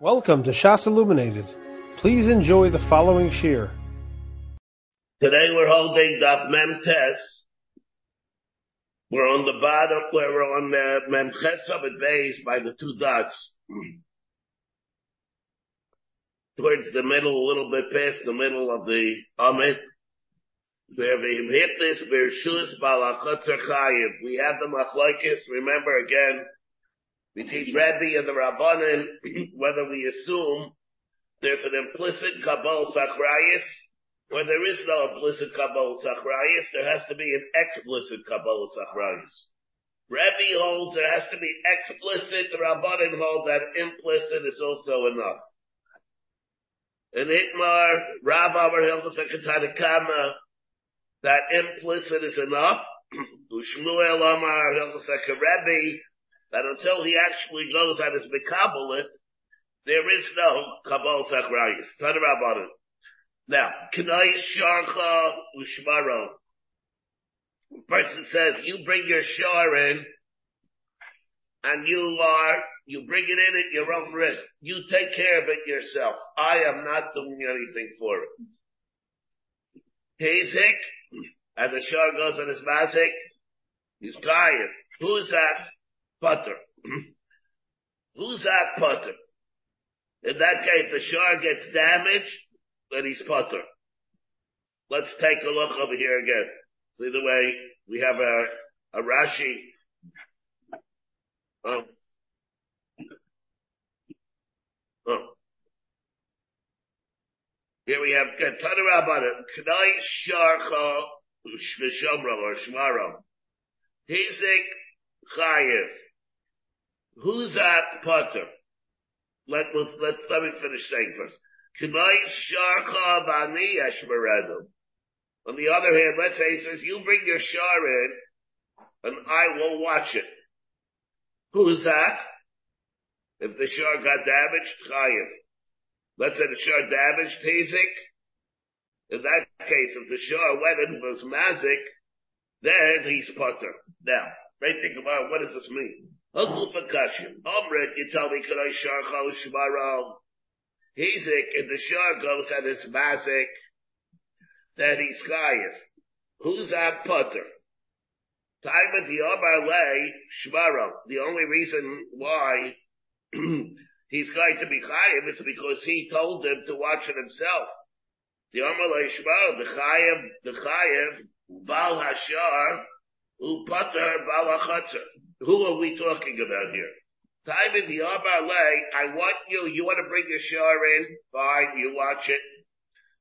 Welcome to Shas Illuminated. Please enjoy the following shir. Today we're holding Daf Mem Tes. We're on the bottom we're on the Mem Chesavet base by the two dots. Towards the middle, a little bit past the middle of the Amit. Where we hit this, Bershus Balachotzer Chayiv. We have the Machlaikis, remember again, we teach Rabbi and the Rabbanin whether we assume there's an implicit Kabbalah Sachrayis, or there is no implicit Kabbalah Sachrayis, there has to be an explicit Kabbalah Sachrayis. Rabbi holds there has to be explicit, the Rabbanin hold that implicit is also enough. In Itmar, Rav Amar Kama, that implicit is enough. Ushmuel Amar Hilchas Rebbe, that until he actually goes at his Mekabelit, there is no Kabbalah Zachrayis. Tana Rabbanon. Now, Kanai Sharcha Ushmaro. Person says, you bring your shar in, and you are, you bring it in at your own risk. You take care of it yourself. I am not doing anything for it. He's hick, and the shar goes on his mazik. He's tired. Who is that? Putter. Who's that putter? In that case, the shar gets damaged, then he's putter. Let's take a look over here again. See the way we have a, a Rashi. Oh. Oh. Here we have Ketana Rabbana, Knai Sharcha Shmishomro or Shmaro. Hizik Chayev. Who's that potter? Let, let's, let's, let me finish saying first. On the other hand, let's say he says, you bring your shar in, and I will watch it. Who's that? If the shar got damaged, chayiv. Let's say the shar damaged, tezik. In that case, if the shar went and was mazik, then he's potter. Now, they think about what does this mean? Hukul Fakashim. Omred, you tell me, could I shar chal shmaro? Hizik, and the shar goes his mazik, that he's chayiv. Who's that putter? Time at the Omar lay. The only reason why he's going to be chayiv is because he told him to watch it himself. The Omar lay the chayiv, the chayiv, bal hashar, upater bal hachatzer. Who are we talking about here? Time in the Amalei, I want you, you want to bring your shar in, fine, you watch it.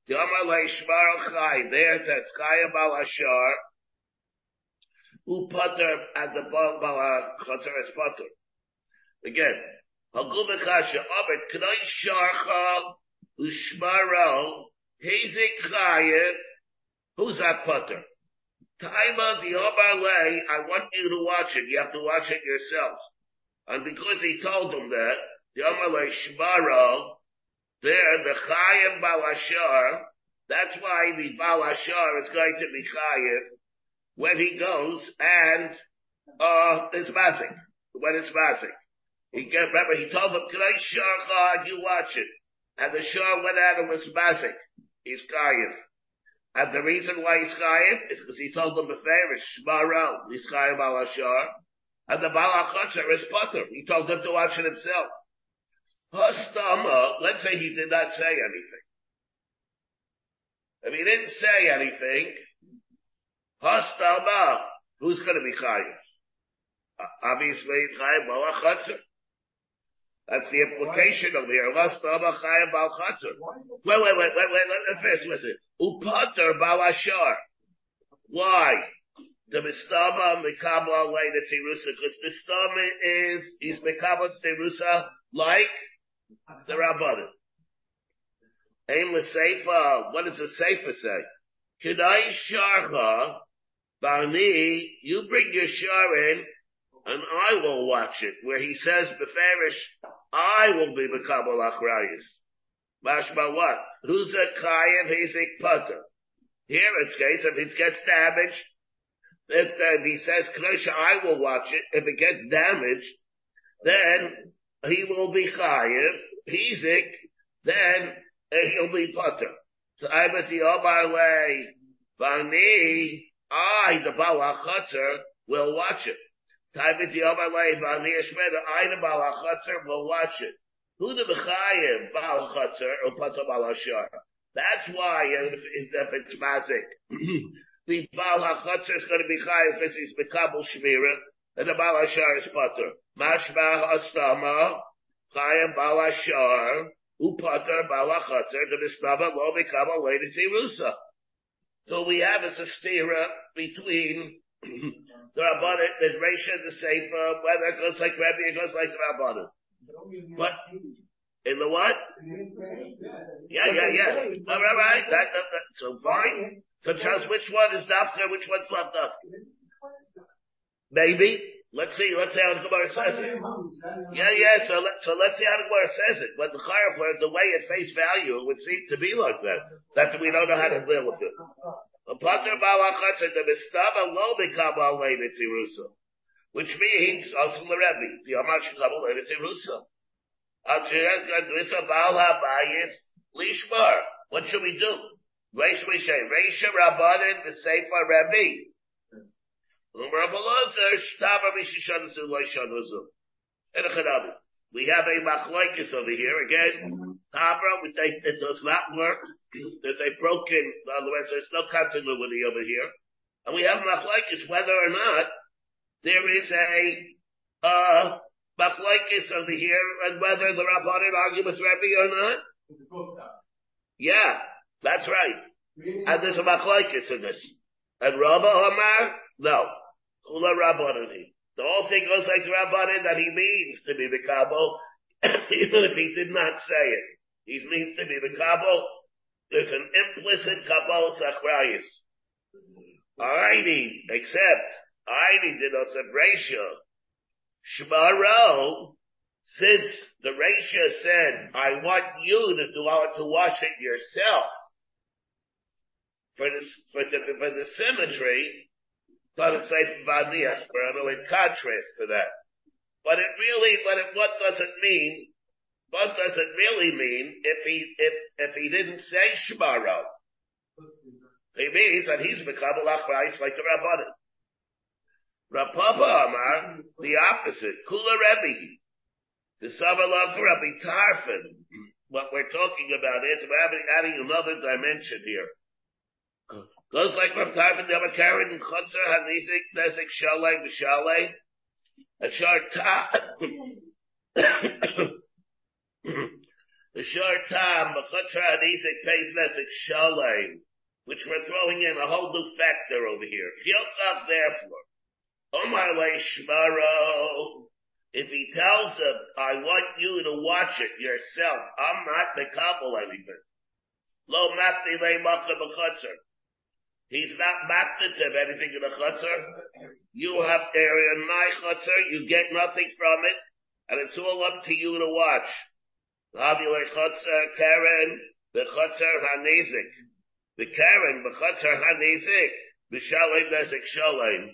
The Amalei Shmar Chai, there that's Chai Bal Hashar, Upater at the Bal Chater es Pater. Again, Hagul Bekasha, Omer, Knoi Sharcha, Ushmaro, Hezik Chaya, who's that Pater? Taima the Obalei, I want you to watch it. You have to watch it yourself. And because he told them that, the Omalei Shmaro, there, the Chayim Balashar, that's why the Balashar is going to be Chayim when he goes and, uh, it's Mazik. When it's Mazik. He get, remember, he told them, can I shar you watch it? And the Shar went out and was Mazik. He's Chayim. And the reason why he's chayiv is because he told them the fair is shmarel, he's chayiv al ashar, and the bal is potter. He told them to watch it himself. Hastama, let's say he did not say anything. If he didn't say anything, Hastama, who's going to be chayiv? Obviously, chayiv al that's the implication of here. Wait, wait, wait, wait, wait, let me first listen. Upater balashar. Why? The mistama mikabla like the terusa, because the stama is, he's mikabla terusa like the rabbanim. Aim the seifa, what does the seifa say? Kedai sharha, bani, you bring your shar in, and I will watch it, where he says, Beferish, I will be the Kabul Achrayis. Mashma what? Who's a Kayan? He's a Putter. Here it's case, if it gets damaged, if, uh, he says, Knesha, I will watch it. If it gets damaged, then he will be Chayiv. Pizik, then he'll be putter. So I bet the Omar way, Vani, I, the Balachotzer, will watch it. Taibit the Omar way, Vani Ashmeda, I, the Balachotzer, will watch it. Who the Bechayim, Balachotzer, or Putter Balashar? That's why if, if it's mazik, the Baal HaChatzer is going to be chayiv because he's Mekabel Shmira, and the Baal HaShar is Potter. Mashma Hastama, chayiv Baal HaShar, Upater Baal HaChatzer, the Mistaba Lo Mekabel Lady Tirusa. So we have a stira between the Rabbanim, the Resha, the Sefer, whether it goes like Rabbi, it goes like the Rabbanim. But in the what? Yeah, yeah, yeah. All right, right. That, that, that, so fine. So just which one is Dafka, which one's not Dafka? Maybe. Let's see, let's see how the Gemara says it. Yeah, yeah, so, let, so let's see how the Gemara says it. When the Chayav learned the way at face value, it would seem to be like that. That we don't know how to deal with it. Which means, also the Rebbe, the Amash Levi Tirusa. What should we do? Reish we say, Reisha Rabbanin the Sefer Rabbi. We have a machlokes over here again. Tabra, we think it does not work. There's a broken, in other words, there's no continuity over here. And we have machlokes whether or not there is a, uh, machlekes over here and whether the Rabbanim argue with Rabbi or not? Yeah, that's right. And there's a machlekes in this. And Rabba Omar, no. Kula Rabbanani. The whole thing goes like the Rabbanim that he means to be the even if he did not say it. He means to be the Kabul. There's an implicit Kabul Sachrayis. Alrighty, except, Alrighty did us a ratio. Shmaro, since the Rasha said, I want you to do to wash it yourself, for the, for the, for the symmetry, thought it's safe Vadias, but I in contrast to that. But it really, but it, what does it mean? What does it really mean if he, if, if he didn't say Shmaro? He means that he's Mekabal Achrais like the Rabbanim. Rapapa Amar, the opposite. Kula Rebbe. The Sabalak Rabbi Tarfon. What we're talking about is we're adding, adding another dimension here. Goes like Rabbi Tarfon, the Amakarin, and Chutzer, Hanizik, Nesik, Shalei, Mishalei, and Sharta. The Shartam, Chutzer, Hanizik, Pays, Nesik, Shalei, which we're throwing in a whole new factor over here. Yotach, therefore. Oh, Omar Shmaro, if he tells him, I want you to watch it yourself, I'm not the couple anything. Lo mapti le makta He's not mapped to anything in the chutzner. You have area in my chutzner, you get nothing from it, and it's all up to you to watch. Karen, the chutzner hanizik. The Karen, the chutzner hanizik, the shalim nezik shalim.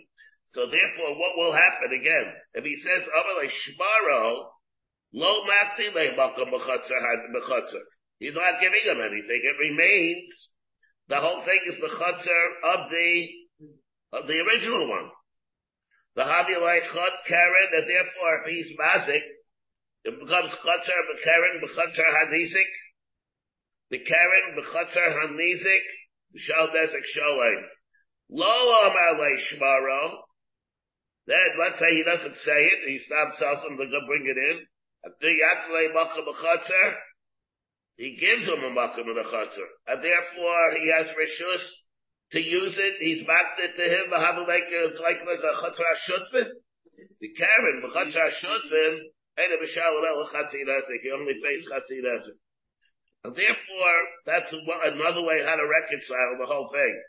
So therefore, what will happen again? If he says, Amalei Shmaro, Lo Mati He's not giving him anything. It remains, the whole thing is the Chatzar of the, of the original one. The Havilai Chut Karen, and therefore if he's Mazik, it becomes Chatzar B'Karen B'Chatzar Hanizik, the Karen B'Chatzar Hanizik, Shal Nezek Shalem. Lo Amalei Shmaro, then let's say he doesn't say it, he stops Sasim to go bring it in. He gives him a makam in the chutzner, and therefore he has reshus to use it. He's mapped it to him. Have like a like like a chutzner shutfin. The Karen, the chutzner shutfin, ain't a b'shalom el He only pays chatzir and therefore that's another way how to reconcile the whole thing.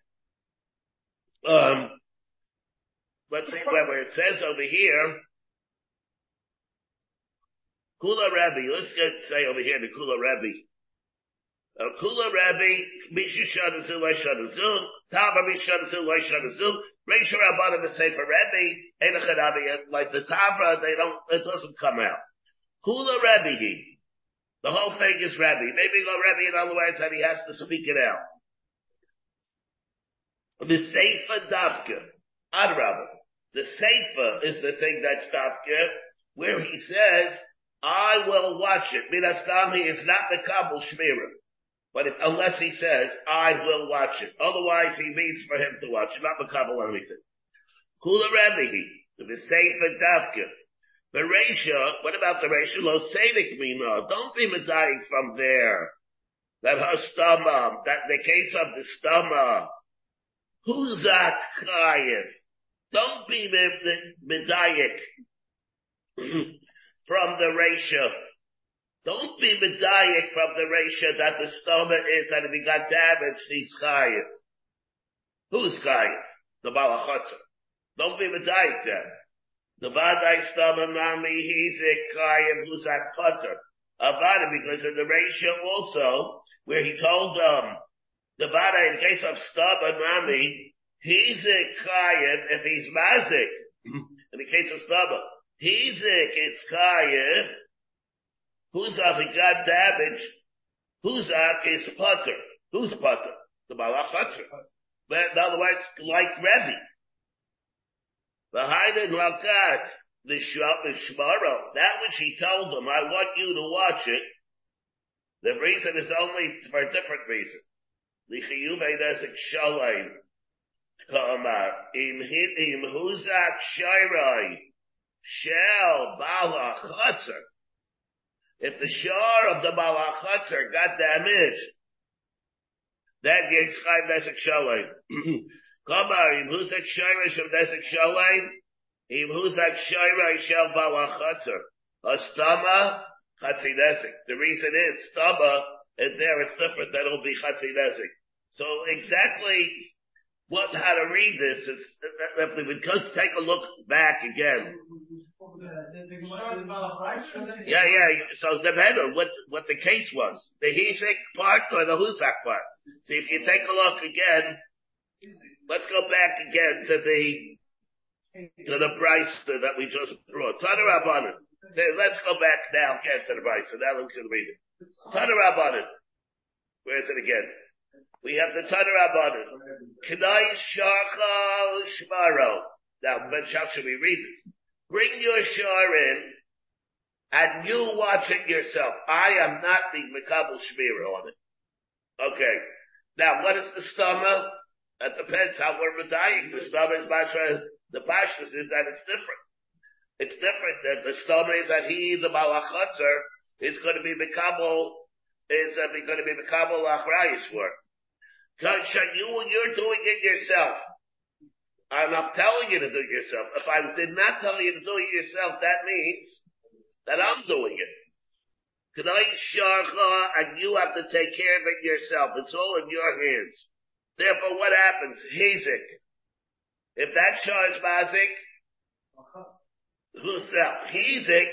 Um, let's see where it says over here, Kula Rabbi, let's say over here the Kula Rabbi. Uh, Kula Rabbi, Misha Shadazu, Lai Shadazu, Tava Misha Shadazu, Lai Shadazu, Reisha Rabbanim the Sefer Rebbe, Rabbi, Enachadabi, like the Tavra, they don't, it doesn't come out. Kula Rabbi, The whole thing is Rebbe. Maybe go Rebbe in other words that he has to speak it out. The Dafka, Adrabah. The Sefer is the thing that's Dafka, where he says, I will watch it. Minastami is not the Kabul Shmira. But if, unless he says, I will watch it. Otherwise he means for him to watch it, not or anything. Kula Rebbe, the Sefer Dafka. The Resha, what about the Resha? Lo Seidik Mina. Don't be medayik from there. That her stomach, that the case of the stomach. Who's that chayiv? Don't be medayik from the Resha. Don't be medayik from the ratio that the stomach is that if he got damaged, he's chayiv. Who's chayiv? The Balachotzer. Don't be medayik then. The Vadai Stama Nami, he's a Kayim who's at Putter. Avada, because in the ratio also, where he told um the Vada in case of Staba Nami, he's a Kayim if he's Mazik. in the case of Staba. He's a it's Kayim. Who's up he got damaged. Who's up is Putter. Who's Putter? The Balach But in other words, like Rebbe. The Haiden Lakat, the Shmaro, that which he told them, I want you to watch it. The reason is only for a different reason. The Chiyuve Nesek Shalom, Kamar, Im Hitim Huzak Shairai, Shel Balachotzer. If the shore of the Balachotzer got damaged, that gets Chaim Nesek Shalom. Kamar, im huzak shayra shel desek shalain, im huzak shayra shel balachatzer. Astama, chatzidesik. The reason is, stama, and there it's different, that will be chatzidesik. So exactly what, how to read this, it's, if we would take a look back again. Yeah, yeah, so depend on what, what the case was. The Hizik part or the Huzak part. So if you take a look again, Let's go back again to the to the price that we just brought. Tana Rabbanan. Let's go back now again to the price. So now we can read it. Tana Rabbanan. Where is it again? We have the Tana Rabbanan. Knai Sharcha Shmaro. Now, Ben how should we read this? Bring your shar in and you watch it yourself. I am not the Mikabel Shmira on it. Okay. Now, what is the stomach? That depends how we're medaying. The stomach is basha, the pashtus is that it's different. It's different that the stomach is that he, the malachotzer, is going to be Mikabel, is uh, going to be Mikabel achrayis for. Kanshan, you, you're doing it yourself. I'm not telling you to do it yourself. If I did not tell you to do it yourself, that means that I'm doing it. And you have to take care of it yourself. It's all in your hands. Therefore, what happens? Hazik. If that Shah is Mazik, who's that? Hazik,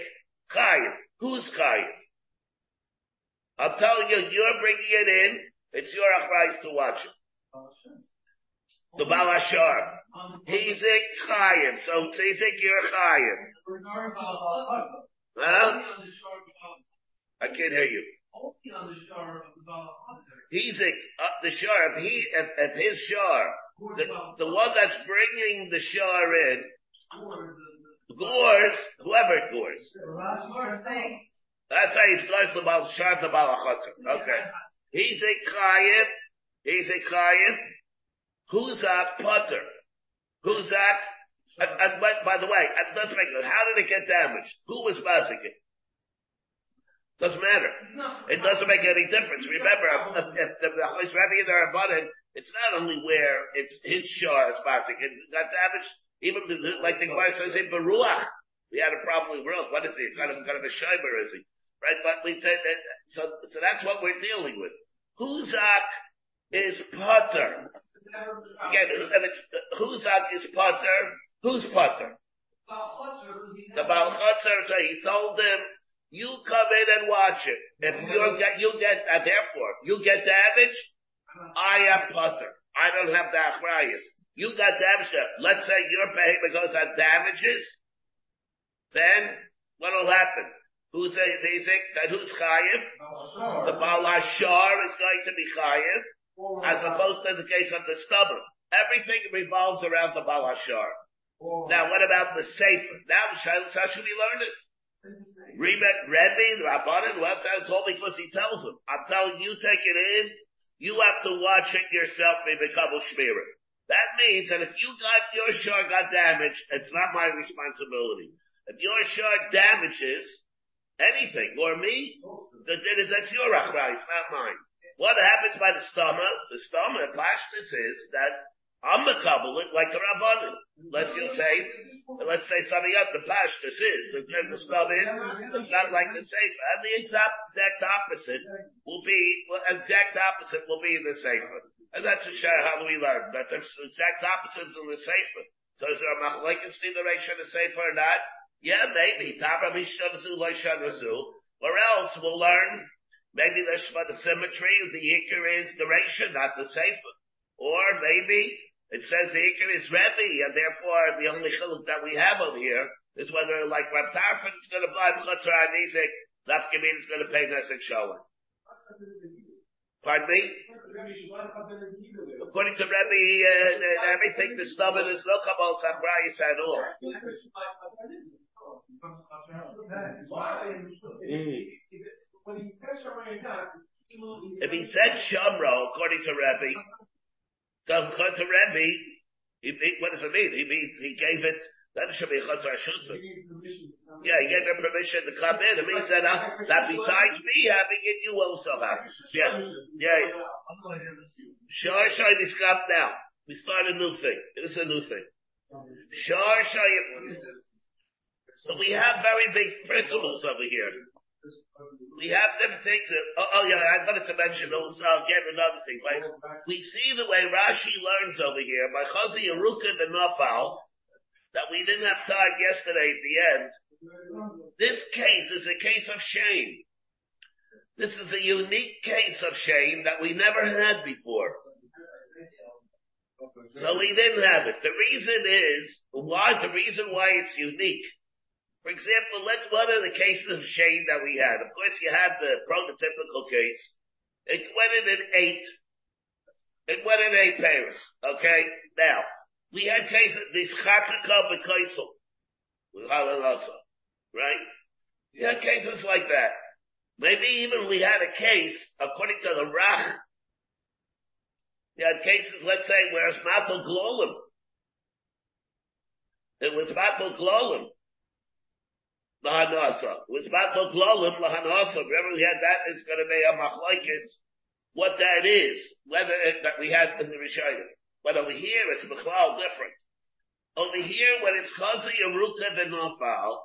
Chayiv. Who's Chayiv? I'm telling you, you're bringing it in, it's your achrais to watch it. The Balashar. Hazik, Chayiv. So, Hazik, you're Chayiv. Huh? I can't hear you. He's a, uh, the shar, if he, if, if his shar, the, the one that's bringing the shar in, gores, whoever gores. That's how it's to Baal Shar to Baal Okay. He's a Chayiv, he's a Chayiv, Huzak Putter. Huzak, and, and by, the way, let's make it, how did it get damaged? Who was massing it? Doesn't matter. It doesn't make any difference. Remember, if, if, the Chos Rebbe and the Rabbanan, it's not only where it's his shah is passing, it got damaged, even like the Gemara says in Baruach, we had a problem with Ruach. What is he? Kind of, kind of a shimer, is he? Right? But we said that, so, so that's what we're dealing with. Huzak is Potter. Again, if it's, Huzak is Potter, who's Potter? The Baal so he told them, you come in and watch it. If you get, you get, uh, therefore, you get damaged, I am putter. I don't have the achrayas. You got damaged. Let's say your behavior goes on damages, then what will Who's a basic? That who's chayiv? The Baal Hashar is going to be chayiv, as opposed to the case of the stubborn. Everything revolves around the Baal Hashar. Now, what about the Sefer? Now, how should we learn it? Rebbe, Rebbe, the Rabbanan, that? It's all because he tells them. I'm telling you, take it in. You have to watch it yourself, maybe couple shmira. That means that if you got, your shard got damaged, it's not my responsibility. If your shard damages anything, or me, the din is that's your achra, it's not mine. What happens by the stomach? The stomach, pashtus is that I'm a it like the Rabbanim. Unless you say, let's say something else, the pashtus is, the, stuff is, it's not like the Sefer. And the exact, exact opposite will be, well, exact opposite will be in the Sefer. And that's a share how we learn, that the exact opposite in the Sefer. So is there a machlekes in the of the Sefer or not? Yeah, maybe. Or else we'll learn, maybe there's for the symmetry, of the Iker is the Reish, not the Sefer. Or maybe it says the Iker is Rebbe, and therefore the only chiluk that we have over here is whether, like Reb Tarfon is going to buy Chatzar Anizik, Dafkamin is going to pay Nesek Shalom. Pardon me? According to Rebbe, uh, everything the stubborn is no kabal sachrayis at all. If he said Shamro, according to Rebbe, so according to Rebbe, he, what does it mean? He means he gave it, that should be a chatzar shutza. Yeah, he gave him permission to come in. It means that, uh, that besides me having it, you also have. Yeah, yeah. Shar Shai Nishkap now. We start a new thing. It is a new thing. Shar Shai. So we have very big principles over here. We have different things. oh, oh, yeah, I wanted to mention also again another thing. We see the way Rashi learns over here by Chazi Yeruka the Nafal that we didn't have time yesterday at the end. This case is a case of shame. This is a unique case of shame that we never had before. So we didn't have it. The reason is why. The reason why it's unique for example, let's one of the cases of shame that we had. Of course, you have the prototypical case. It went in an eight. It went in eight pairs. Okay? Now, we had cases, this chakaka b'kaisel. With halalasa. Right? We had cases like that. Maybe even we had a case, according to the Rach, we had cases, let's say, where it's Matal Glolim. It was Matal Glolim lahanasa. It was battle glolim lahanasa. Remember we had that, it's gonna be a machlaikis, what that is, whether it, that we had in the Rishayim. But over here, it's Bechlal different. Over here, when it's Chazi Yeruka V'Nofal,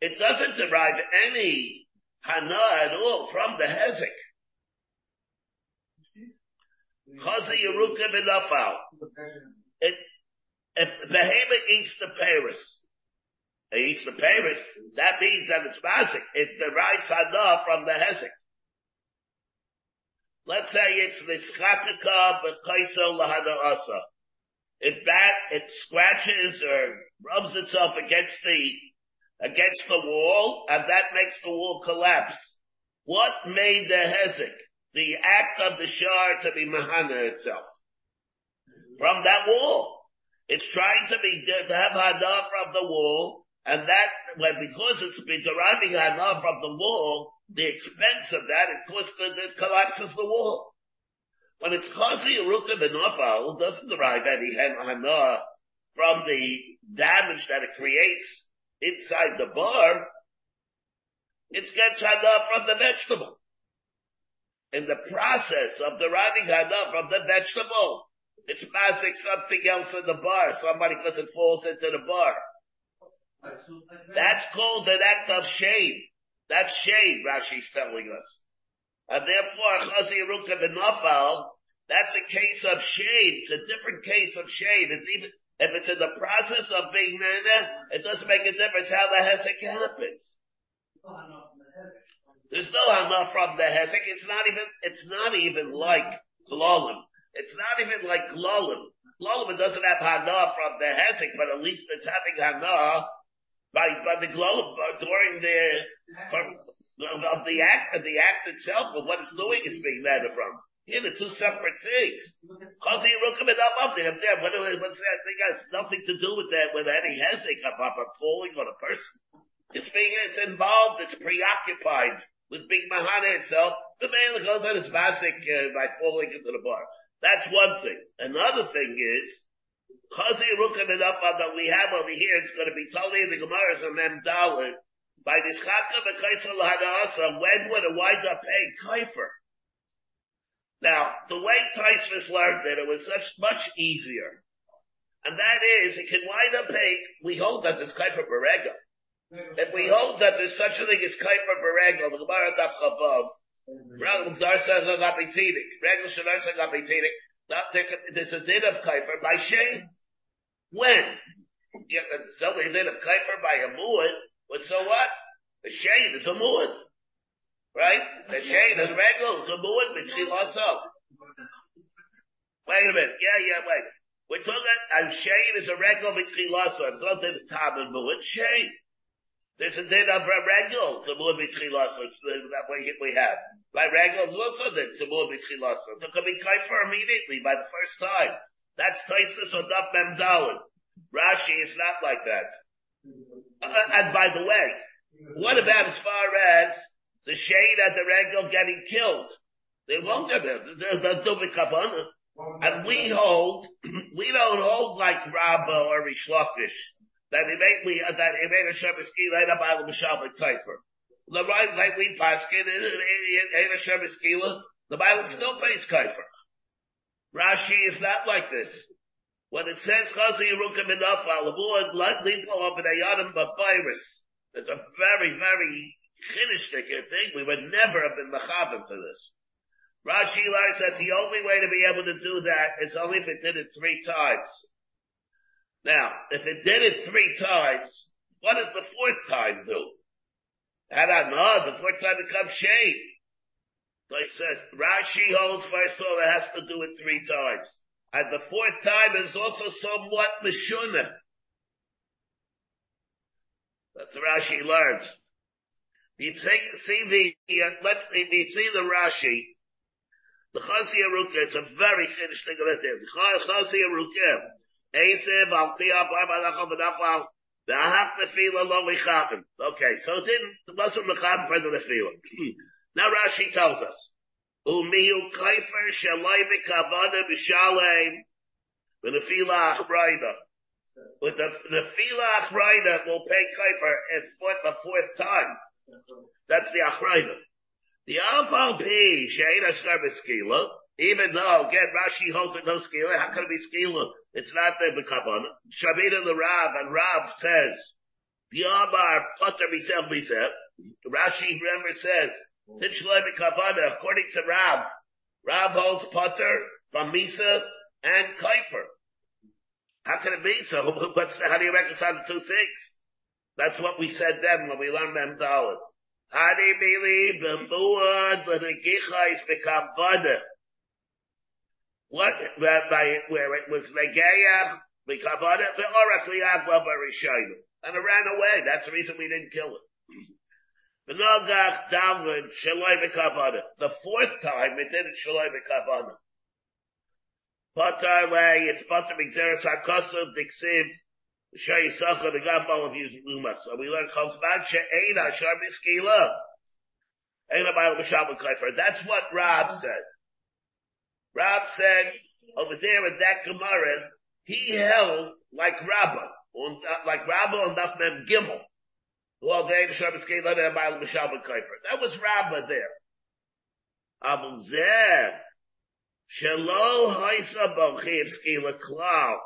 it doesn't derive any Hana at all from the Hezek. Chazi Yeruka V'Nofal. If the Behemoth eats the Paris, he eats the Paris, that means that it's mazik. It derives hana from the hezek. Let's say it's the nitzchakaka b'chaiso lahana asa. It bat, it scratches or rubs itself against the, against the wall, and that makes the wall collapse. What made the hezek, the act of the shard to be mahana itself? From that wall. It's trying to be, to have hana from the wall, and that, well, because it's deriving hana from the wall, the expense of that, it costs, it collapses the wall. When it's causing a ruka benofal, doesn't derive any hana from the damage that it creates inside the bar. It gets hana from the vegetable. In the process of deriving hana from the vegetable, it's passing something else in the bar. Somebody, because it falls into the bar. That's called an act of shame. That's shame, Rashi's telling us. And therefore, Chazi Ruka B'Nafal, that's a case of shame. It's a different case of shame. It's even, if it's in the process of being nana, it doesn't make a difference how the hesek happens. There's no hana from the hesek. It's not even, it's not even like glolim. It's not even like glolim. Glolim doesn't have hana from the hesek, but at least it's having hana by, by the globe uh, during the, of the act, of the act itself, of what it's doing, it's being netted from. Here, the two separate things. Chazi Rukim and up up there, there, what, what's that thing has nothing to do with that, with any hezek up up, falling on a person. It's being, it's involved, it's preoccupied with being Mahana itself. The man goes on his basic, uh, by falling into the bar. That's one thing. Another thing is, Chazi Rukim and up that we have over here, it's going to be totally in the Gemara and Mem Dalit, by this Chaka B'Kaisel Hadasa, when would it wind up paying Kaifer? Now, the way Taisvis learned it, it was such much easier. And that is, it can wind up paying, we hold that it's Kaifer Berega. If we hold that there's such a thing as Kaifer Berega, the Gemara Daf Chavav, Ragam Darsa Gabitinik, Shadarsa Gabitinik, there's a din of Kaifer by shame. When? Yeah, there's only a din of Kaifer by a muad, but so what? The shame is a muad. Right? The shade is regular, so muad b'tchilaso. Wait a minute. Yeah, yeah, wait. We're talking, and shade is a regular b'tchilaso. It's not that it's tam and muad. Shade. There's a din of a regular to muad b'tchilaso. That way we have. By regular, it's also din to muad b'tchilaso. It could be kaifer immediately by the first time. That's Taisus or Daf Memdalin. Rashi is not like that. Uh, and by the way, what about as far as the shade at the regal getting killed. They won't have it. They'll do the kavana. And we hold, we don't hold like Rabba or Reish Lakish, that made, we, uh, that a Shabbos Kila, and a Mishal Kaifer. The right, like we ain't a Kila, the Bible still pays Kaifer. Rashi is not like this. When it says Chazi Yerukim enough, Alabuad, Lipo of an Ayadim Bavirus, it's a very, very Chiddushnik thing, we would never have been mechavan to this. Rashi learns that the only way to be able to do that is only if it did it three times. Now, if it did it three times, what does the fourth time do? I don't know, the fourth time becomes shade. So he says, Rashi holds first of all it has to do it three times. And the fourth time is also somewhat mishuna. That's Rashi learns. You take, see the, uh, let's, you see the Rashi, the Chazi Aruka, it's a very finished thing about it. The Chazi Aruka, Nefila. Okay, so it didn't, it wasn't Mechafim for the Nefila. now Rashi tells us, Umiyu Kaifer, Shalai Bekavada, B'Shalem, Benefila Achraida. With the, the Fila Achraida will pay Kaifer at the fourth time. That's the achrayna. The alpha p sheina skila. Even though again Rashi holds it no skila, how can it be skila? It's not the bekabana. Shabbat the Rab and Rab says the Amar Potter Misel Misel. Rashi remember says Tinchloi bekabana according to Rab. Rab holds Potter from Misa and Kaifer. How can it be so? What's, how do you reconcile the two things? That's what we said then when we learned Mem Dalit. Hani bili b'muad l'negichais v'kavada. What, where it was. And it ran away. That's the reason we didn't kill it. V'kavada. The fourth time it did it shaloi v'kavada. Potter way, it's potter b'gzeres ha'kosav diksiv, show you sucker the gabal of lumas. So we learn comes back she'ein ashar miskila. That's what Rab said. Rab said over there with that Gemara, he held like Rabba, like Rabba on Daf Mem Gimel. That was Rabba there. Abu Zer. Shelo haisa b'chiv skila klal.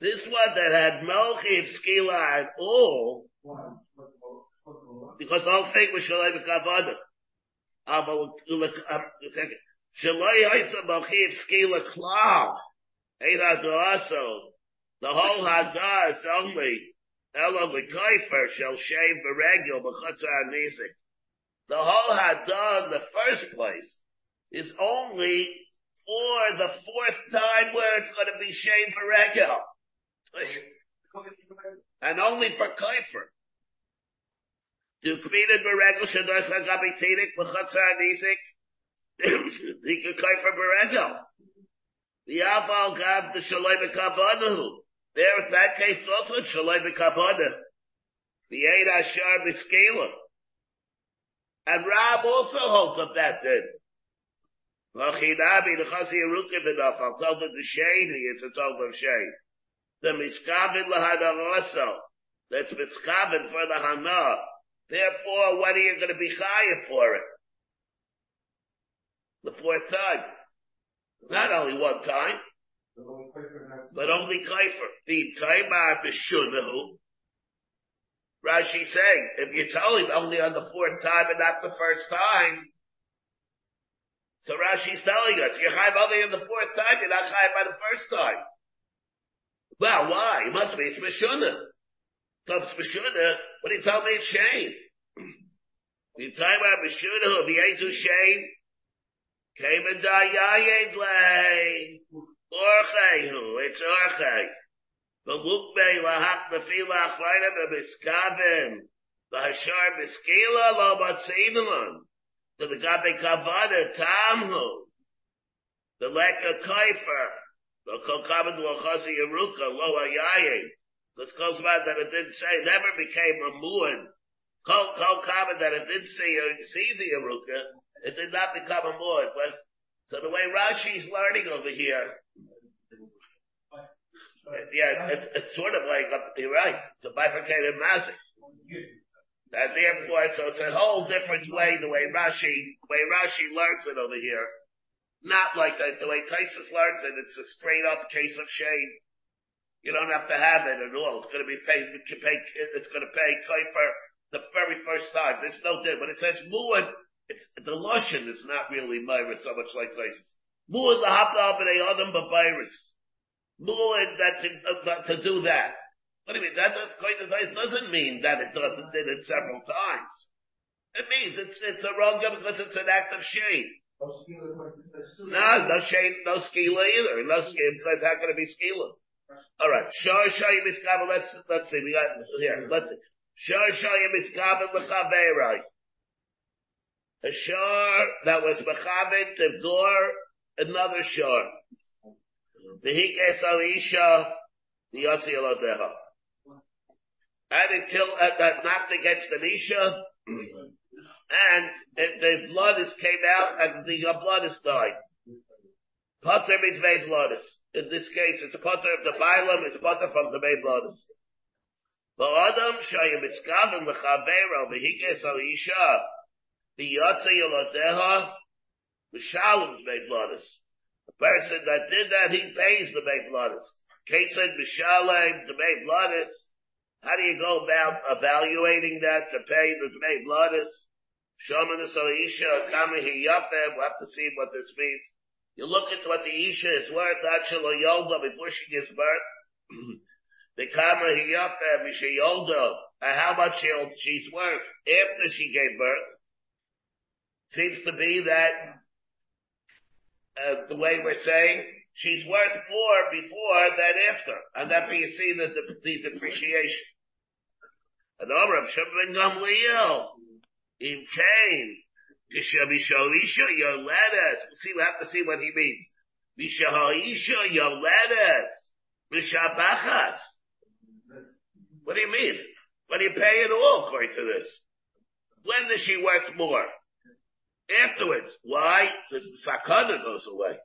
This one that had Skila at all, because the whole thing was Shalai B'Kavada. Uh, uh, second. The whole Hadah is only Elo B'Kaifer shall shave Beregil B'Chatzah Nisik. The whole Hadah in the first place is only for the fourth time where it's going to be shame for Regel. And only for Kaifer. Do kmina beregel shados hagabi tidik b'chatzar anisik. He could beregel. The aval gab the shaloi b'kavanahu. There, in that case, also shaloi b'kavanahu. The eight ashar b'skela. And Rab also holds up that then. V'chinabi l'chasi yerukim enough. I'll tell them the shade, it's a tov of shade. The miskabin lahadaraso. That's miskabin for the hana. Therefore, what are you going to be chayiv for it? The fourth time. Not only one time, but only kaifer. The taimar b'shunahu. Rashi saying, if you tell him only on the fourth time and not the first time, so Rashi's telling us, you're chayiv only on the fourth time, you're not chayiv by the first time. Well, why? It must be, it's Meshuna. So if it's Meshuna, what do you tell me it's shame? The time about Meshuna, who be Yezu shame, came and die Yayed lay. Orchehu, it's Orchei. The Lukbei lahak nefila achleina bebiskavim. The Hashar biskila lo batzeidelon. The Gabe kavada tamhu. The Leka Kaifer. The Kokabin Wachazi Yeruka, Lo Ayaye. This goes back that it didn't say, never became a muad. Kol Kabin that it didn't say, see the Yeruka, it did not become a muad. But, so the way Rashi is learning over here, yeah, it's, it's sort of like, you're right, it's a bifurcated massive. And therefore, so it's a whole different way, the way Rashi, the way Rashi learns it over here. Not like the, the way Taisus learns it, it's a straight up case of shame. You don't have to have it at all. It's going to be paid, it's going to pay Kaifer the very first time. There's no difference. When it says Muad, it's, the Lushan is not really Myra so much like Taisus. Muad lahapta b'nei adam b'virus. Muad that to, uh, to do that. What do you mean? That does quite doesn't mean that it doesn't did it several times. It means it's it's a wrong because it's an act of shame. No, no shame, no skila either. No skila because how can it be skila? All right, shor shoyim miskabel. Let's let's see. We got here. Let's see. Shor shoyim miskabel mechaverai. A shore that was mechavet to door another shore. The hikes alisha the yotzi alodeha. And it killed, uh, that knocked against an isha, and the blood is came out, and the blood is died. Potter mitzvah bloodis. In this case, it's a potter of the bilam, it's a potter from the bay bloodis. Ba'adam shayim iskaven l'chavero v'hikes al isha v'shalom bay bloodis. The person that did that, he pays the bay bloodis. Kate said v'shalom the bay bloodis. How do you go about evaluating that to pay the bay bloodis? Shoman Isha Kamahi Yapeh, we'll have to see what this means. You look at what the Isha is worth, Achelo Yolda, before she gives birth. the Kamahi Yapeh, Misha Yolda, how much she's worth after she gave birth. Seems to be that, uh, the way we're saying, she's worth more before than after. And therefore you see the, the, the depreciation. And Amram Shabbat Gamliel, in Cain, Kishabishalisha Yoledes. See, we have to see what he means. Yoledes. Mishabachas. What do you mean? What do you pay it all according to this? When does she worth more? Afterwards. Why? Because the sakana goes away.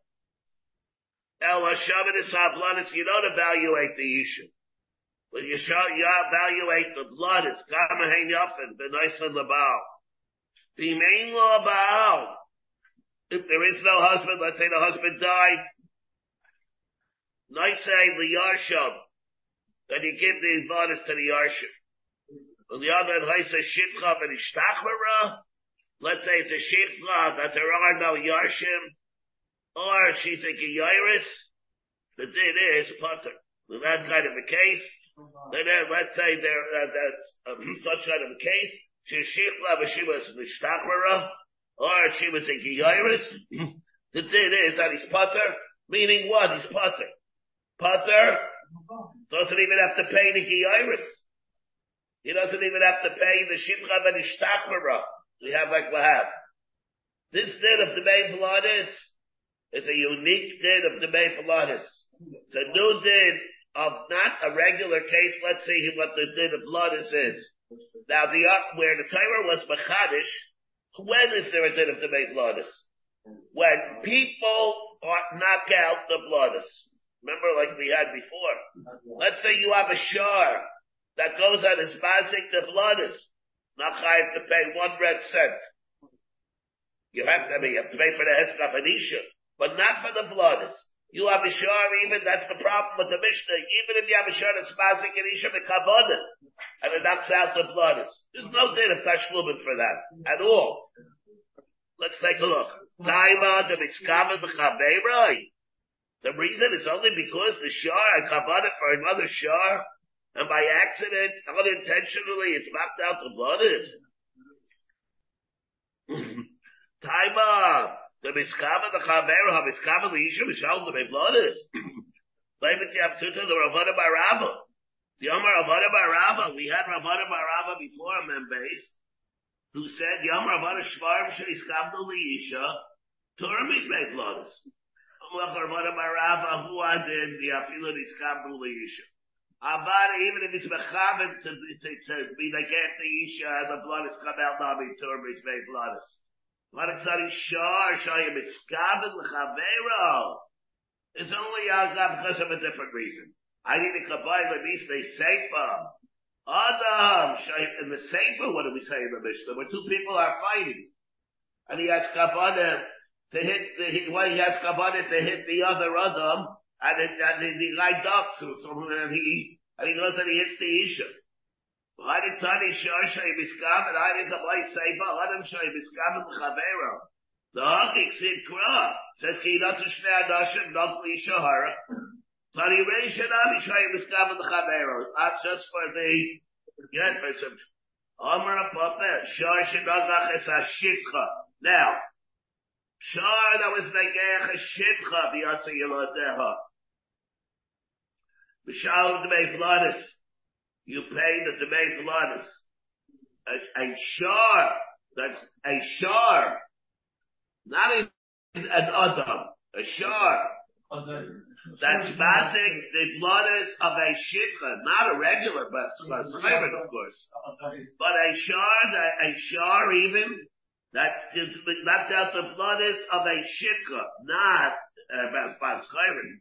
El Hashaman is Havlanis, you don't evaluate the issue. When you, show, you evaluate the blood, it's Gamahain Yafin, Benoisen Labal. The main law Baal. If there is no husband, let's say the husband died. Nice the Yarsham. Then you give the bonus to the Yarsham. On the other hand, I say Shitcha and Ishtachmara. Let's say it's a Shitcha that there are no Yarshim. Or she's a Geiris. The din is Potter. In that kind of a case, then let's say there, uh, that's um, such kind of a case, she's Shitcha, but she was Nishtachmara, or she was a Geiris. the din is that he's Potter, meaning what? He's Potter. Potter Doesn't even have to pay the Giyaris. He doesn't even have to pay the Shivcha and Ishtachmara. We have like we have. This din of the main Pilatus is a unique din of the main Pilatus. It's a new din of not a regular case. Let's see what the din of Pilatus is. Now the, uh, where the Torah was Machadish, when is there a din of the main Pilatus? When people are, knock out the Pilatus. Remember like we had before. Let's say you have a shar that goes on his mazik the Pilatus. Not chayiv to pay one red cent. You have to, I mean, you have to pay for the Heskaf Anisha, but not for the Vladis. You have a shar even, that's the problem with the Mishnah. Even if you have a shar that's Mazik Anisha Mekavodah, and it knocks out the Vladis. There's no din of Tashlumin for that, at all. Let's take a look. Taima the Miskava Mechabeiroi. The reason is only because the I covered it for another shar, and by accident, unintentionally, it's knocked out the Vladis. Taima, the miskama, the chaver, ha miskama, the isha, mishal, the meblonis. David Yaptuta, the Ravana Barava. The Omar Ravana Barava, we had Ravana Barava before Membase, who said, Yom Ravana Shvarm Sheiskabdu Liisha, Turmit Meblonis. Amlach Ravana Barava, who I did, the Afilu Niskabdu Liisha. Abara, even if it's mechaven to, to, to be like after Isha, the blood is come out, now be turmit Meblonis. What a tzari shar, shayim iskaven l'chavero. It's only Yagab because of a different reason. I need to a kabbalah l'misnei seifa. Adam, in the seifa, what do we say in the Mishnah? Where two people are fighting. And he has kabbalah to hit the, well, he has kabbalah to hit the other Adam, and, it, and the, the guy ducks, and he, and he goes and he hits the Isha. Hadi Tani Shar Shay Miskam and I did Hadi Kabbai Seifa Adam Shay Miskam and Chavera. The Hachik Sid Kra says Ki to Shnei not for Yishahara. Tani Rei Shanami Shay Miskam and Chavera. Not just for the yeah, for some Amar Papa Shar Shinagach Es HaShivcha. Now, Shar that was Negech HaShivcha B'yatsa Yiladeha. B'shalom Dmei Vladis you pay the Pilatus. A, a shar, that's a shar, not a, an adam, a shar. That's mazik the blooders of a shikha, not a regular baschaven, of course, but a shar, a shar even that left out the blooders of a shikha, not uh, baschaven.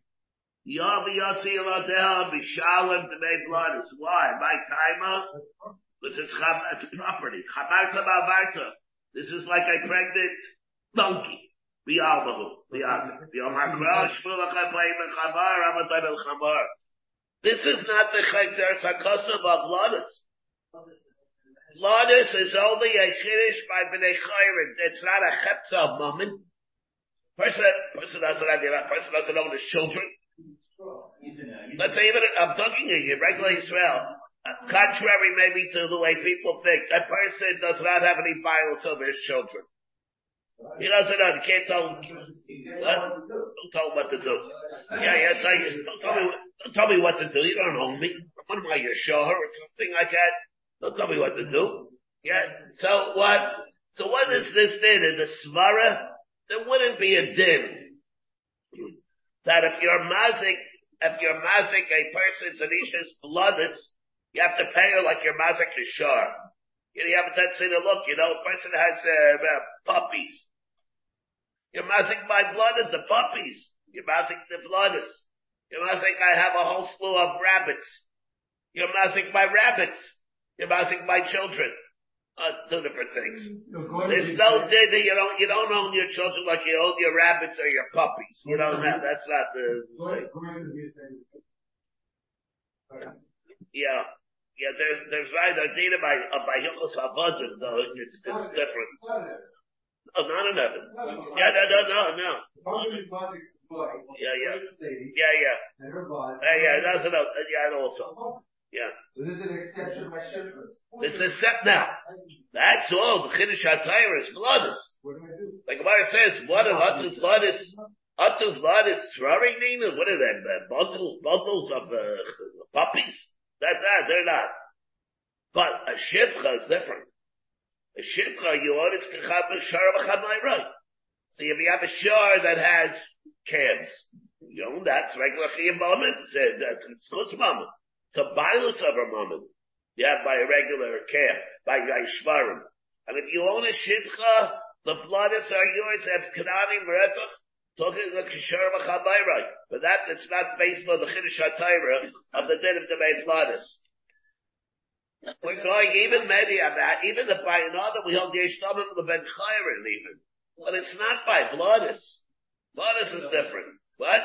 Yavi Yotzi Elodeha Bishalem make blood is why? My timer? Because it's, it's property. Chabarta Bavarta. This is like a pregnant donkey. Bialbahu. Biazik. Yom HaKral Shmulach HaPayim HaChavar Amatay Bel Chavar. This is not the Chayzer Sakosov of Lodis. Lodis is only a Kiddush by B'nai Chayrin. It's not a Chetza moment. Person, person doesn't have, person doesn't own his children. Let's say even I'm talking to you, regular Israel. Contrary maybe to the way people think, that person does not have any violence over his children. He doesn't know. You can't tell him. Don't tell him what to do. Yeah, yeah. Tell you, don't tell me. Don't tell me what to do. You don't own me. What am I your or something like that? Don't tell me what to do. Yeah. So what? So what is this din in the svara? There wouldn't be a din that if you're mazik if you're mazik a person's Anisha's bloodless, you have to pay her like your mazik is shar. You, know, you haven't seen a look, you know, a person has uh, uh, puppies. You're mazik my blood the puppies. You're mazik the bloodless. You're mazik I have a whole slew of rabbits. You're mazik my rabbits. You're mazik my children. Uh, two different things. There's no that you don't you don't own your children like you own your rabbits or your puppies. You know that that's not the. Yeah, yeah. There's there's right a data by uh, by Hilchos Havadim though it's it's different. No, not in heaven. Yeah, no, no, no, no. Yeah, yeah, yeah, yeah. Yeah, yeah. That's enough. Yeah, also. Yeah. This is an exception by shivras. It's a step now. That's all. The Chiddush HaTayr is bloodless. What do I do? Like Gemara says, what if Atu blood is, Atu blood is throwing Nina? What are them? Uh, bundles, bundles of, uh, puppies. That's that, they're not. But a shivcha is different. A shivcha, you own it's kachab shar right. So if you have a shar that has calves, you own that's regular chiyam moment, that's chus moment. A bilus of a moment. Have by a regular calf, by Yishmarim. And if you own a shivcha, the flooders are yours, have kanani meretach, talking like kishar v'chabayrai. But that, it's not based on the chiddush HaTorah of the din of the flooders. We're going even maybe about, uh, even if by another we hold the Yishtamim the Ben Chayrin even. But it's not by bloodus. Bloodus is different. What?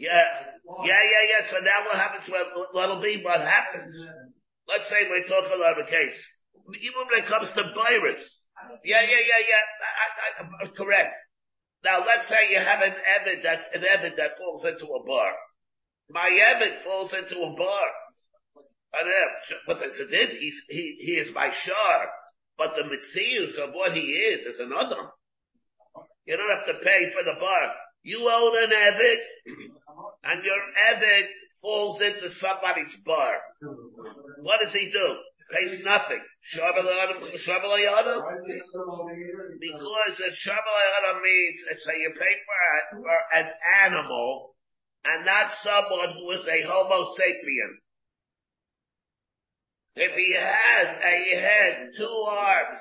Yeah. Yeah, yeah, yeah. So now what happens? Well, what'll be what happens. Let's say we talk about a case. Even when it comes to virus. Yeah, yeah, yeah, yeah. I, I, I, correct. Now let's say you have an evid that's an that falls into a bar. My evid falls into a bar. And uh, but I said, he's he he is my shar. But the mitzius of what he is is another. You don't have to pay for the bar. You own an evid, and your evid falls into somebody's bar. What does he do? Pays nothing. Because if Shabbalayana means it's a you pay for, a, for an animal and not someone who is a homo sapien. If he has a head, two arms,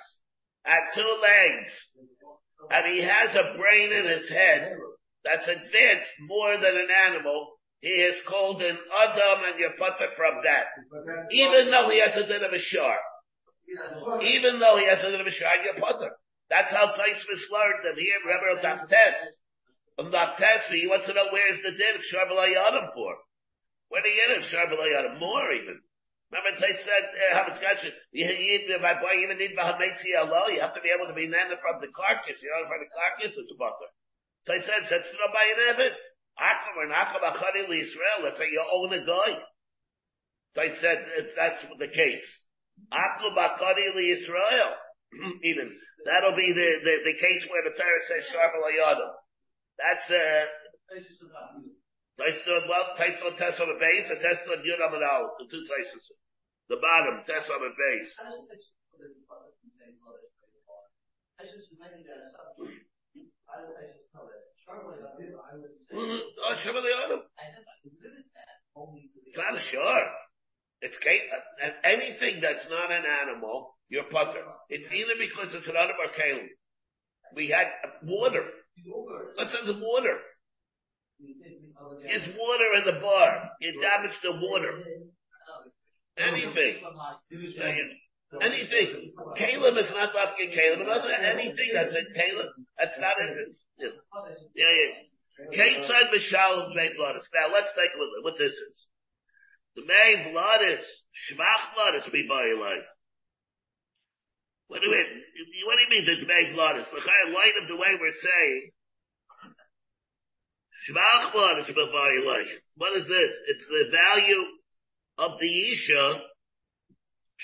and two legs, and he has a brain in his head that's advanced more than an animal, he is called an Adam and you're from that. Even though he has a bit of a shark. Even though he has a bit of a shark, you're putter. That's how Taisvis learned that here, remember Daftes. From Daftes, he wants to know where's the din of Sharbalay Adam for. Where do you get it? Sharbalay Adam? More even. Remember they said, uh, how you, boy, you even need Allah, you have to be able to be nana from the carcass, you know, from the carcass, it's a butter. So I said, that's not by an Evid. Israel, let's say you own a guy. So I said, that's the case. Israel. Even. That'll be the, the, the case where the Torah says Sharba Layadam. That's, uh, Taisa, well, Taisa Tessa on the base and Tessa on Yud Amadal, the two Taisas. The bottom, Tessa on the base. Oh, Shabbat It's not a sure. It's anything that's not an animal, you're putter. It's either because it's an animal or kalim. We had water. Let's say the water. It's water in the bar. You damage the water. Anything. Anything. Caleb is not asking Caleb. Anything that's in Caleb, that's not in yeah, yeah. Kate said Mishal May Vladis. Now let's take a look what this is. The May Vladis, Shmach Vladis, be by life. What do you mean? What do you mean the May Vladis? The high light of the way we're saying, Shmach Vladis, be by life. What is this? It's the value of the Isha,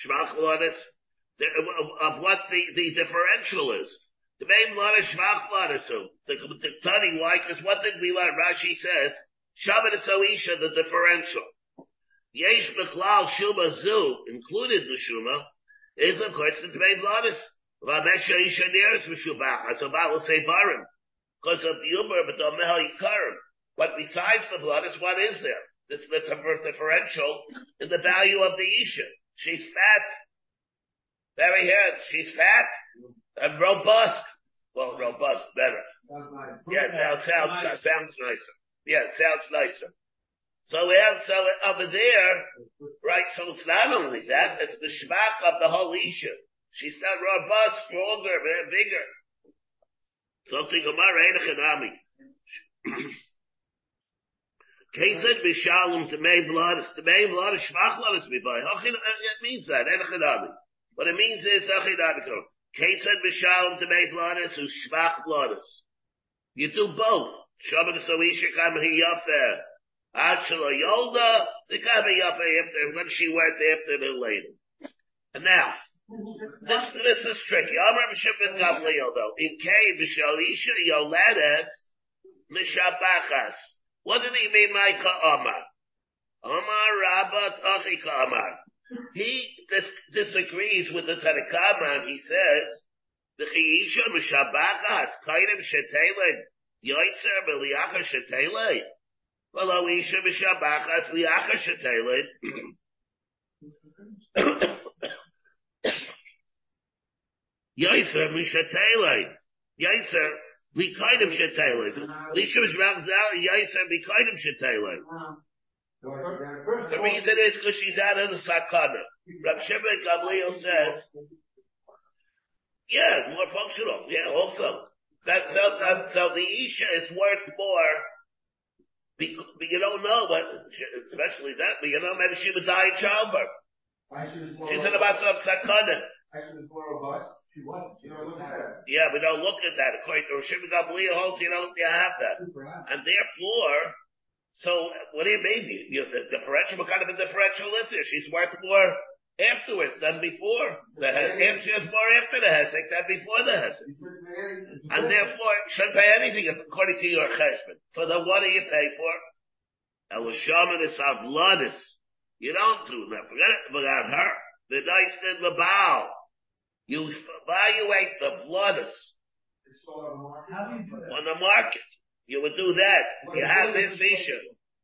Shmach Vladis, of what the, the differential is. The main lot of shvach ladasu. The, the Tani, why? Because what did we learn? Rashi says, Shabbat Isha, the differential. Yesh Bechlal Shuma Zu, included the Shuma, is of course the main Vladis. Vabesha Isha nearest Meshubach. So Baal will say Barim. Because of the Umar, but the Mehel Yikarim. But besides the Vladis, what is there? It's the differential in the value of the Isha. She's fat. Very head. She's fat and robust. Well, robust, better. Yeah, now it sounds, nice. sounds nicer. Yeah, it sounds nicer. So we have, so over there, right, so it's not only that, it's the shvach of the whole Isha. She's not robust, stronger, bigger. Something Gemara Einachanami. Kesed b'shalom blood, to may blood, shvach blood is by. It means that, eh, Einachanami. What it means is, eh, Achidadikon. Kesed b'shalom to make bloodus who shvach bloodus. You do both. Shabbat so ishikam hi yafer. Actually, Yolda, the Kama Yafa after, when she went after the lady. And now, this, this is tricky. I'm Rabbi Shimon Gamliel though. In Kay B'Shalisha Yoledes Mishabachas. What did he mean by ka'amar? Omar Rabbat Achi ka'amar. He dis- disagrees with the Tanakama he says, the Chiyisha Mishabachas Kaidim Shetelin Yoiser Beliacha Shetelin Well, Oisha Mishabachas Liacha Shetelin Yoiser Mishetelin Yoiser Likaidim Shetelin Lisha Mishbachas Yoiser Likaidim Shetelin the reason is because she's out of the sakana. Rab Shimon Gamliel says, yeah, more functional. Yeah, also. That, so, that, so the Isha is worth more, because, you don't know, but especially that, but you know, maybe she would die in childbirth. She's in about some sakana. Actually, more robust. She wasn't. You don't look at her. Yeah, we don't look at that. According to Shimon Gamliel holds, you don't you have that. And therefore, so what do you mean? You, you, the differential, what kind of a differential is there? She's worth more afterwards than before. The Hesek, she has more after the Hesek than before the Hesek. And therefore, shouldn't pay anything according to your cheshbon. So then what do you pay for? Elishaman is avladis. You don't do that. Forget it about her. The nice did the bow. You evaluate the bloodus on the market. You would do that. You have this issue.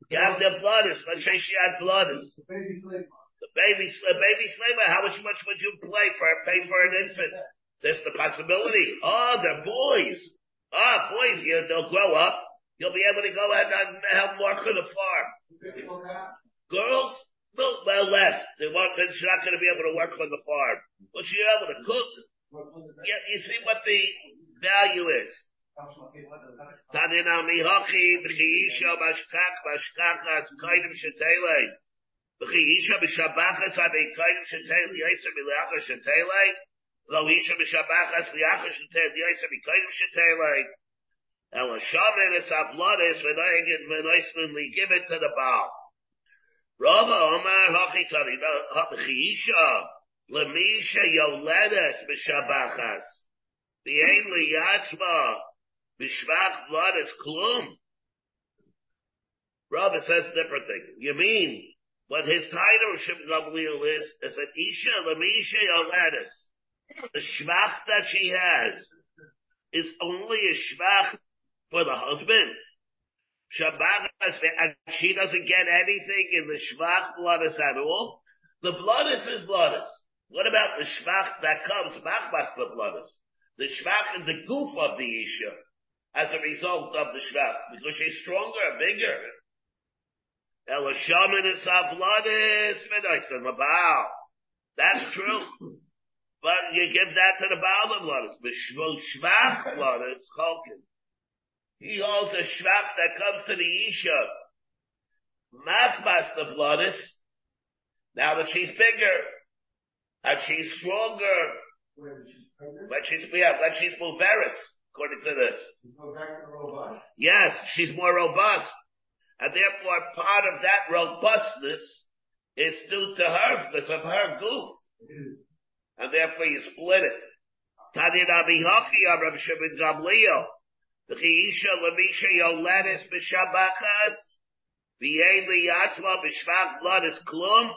You have the blooders. Let's say she had blooders. The baby, the baby baby slaver. How much, much would you play for, pay for an infant? There's the possibility. Oh, they're boys. Ah, oh, boys, you, they'll grow up. You'll be able to go out and help work on the farm. Girls, no, well, less. They won't, they're not going to be able to work on the farm. But she's able to cook. Yeah, you see what the value is. Tanina mihachi b'chiisha bashkach bashkachas kaidim shetelei. B'chiisha b'shabachas ade kaidim shetelei yaser b'leacha shetelei. Lo isha b'shabachas liacha shetelei yaser b'kaidim shetelei. Ela shaman es avladis v'noigin v'noislinli give it to the Baal. Rava Omar hachi tanina b'chiisha lemisha yoledes b'shabachas. V'yein liyatzma Bishvach blood is klum. Rabbi says a different thing. You mean what his title Shimon Gamliel is, is an Isha Lamisha Yoledis. The shvach that she has is only a shvach for the husband. Shabbat, and she doesn't get anything in the shvach bloodus at all. The bloodus is bloodus. What about the shvach that comes, machmas the bloodus? The shvach in the goof of the Isha as a result of the shvach, because she's stronger, bigger. Elishaman is avladis v'naisan mabal. That's true. But you give that to the Baal of Vladis. B'shvul shvach Vladis chalkin. He holds a shvach that comes to the Isha. Machmas the Vladis. Now that she's bigger, and she's stronger, when she's, yeah, when she's Muveris, according to this. Yes, she's more robust. And therefore part of that robustness is due to her, because of her goof. And therefore you split it. Tani Rabbi Hachi Rabbi Shimon Gamliel. The Chiisha Lemisha Yoletis B'Shabachas. V'yein Liyatzma B'Shvach Blood is Klum.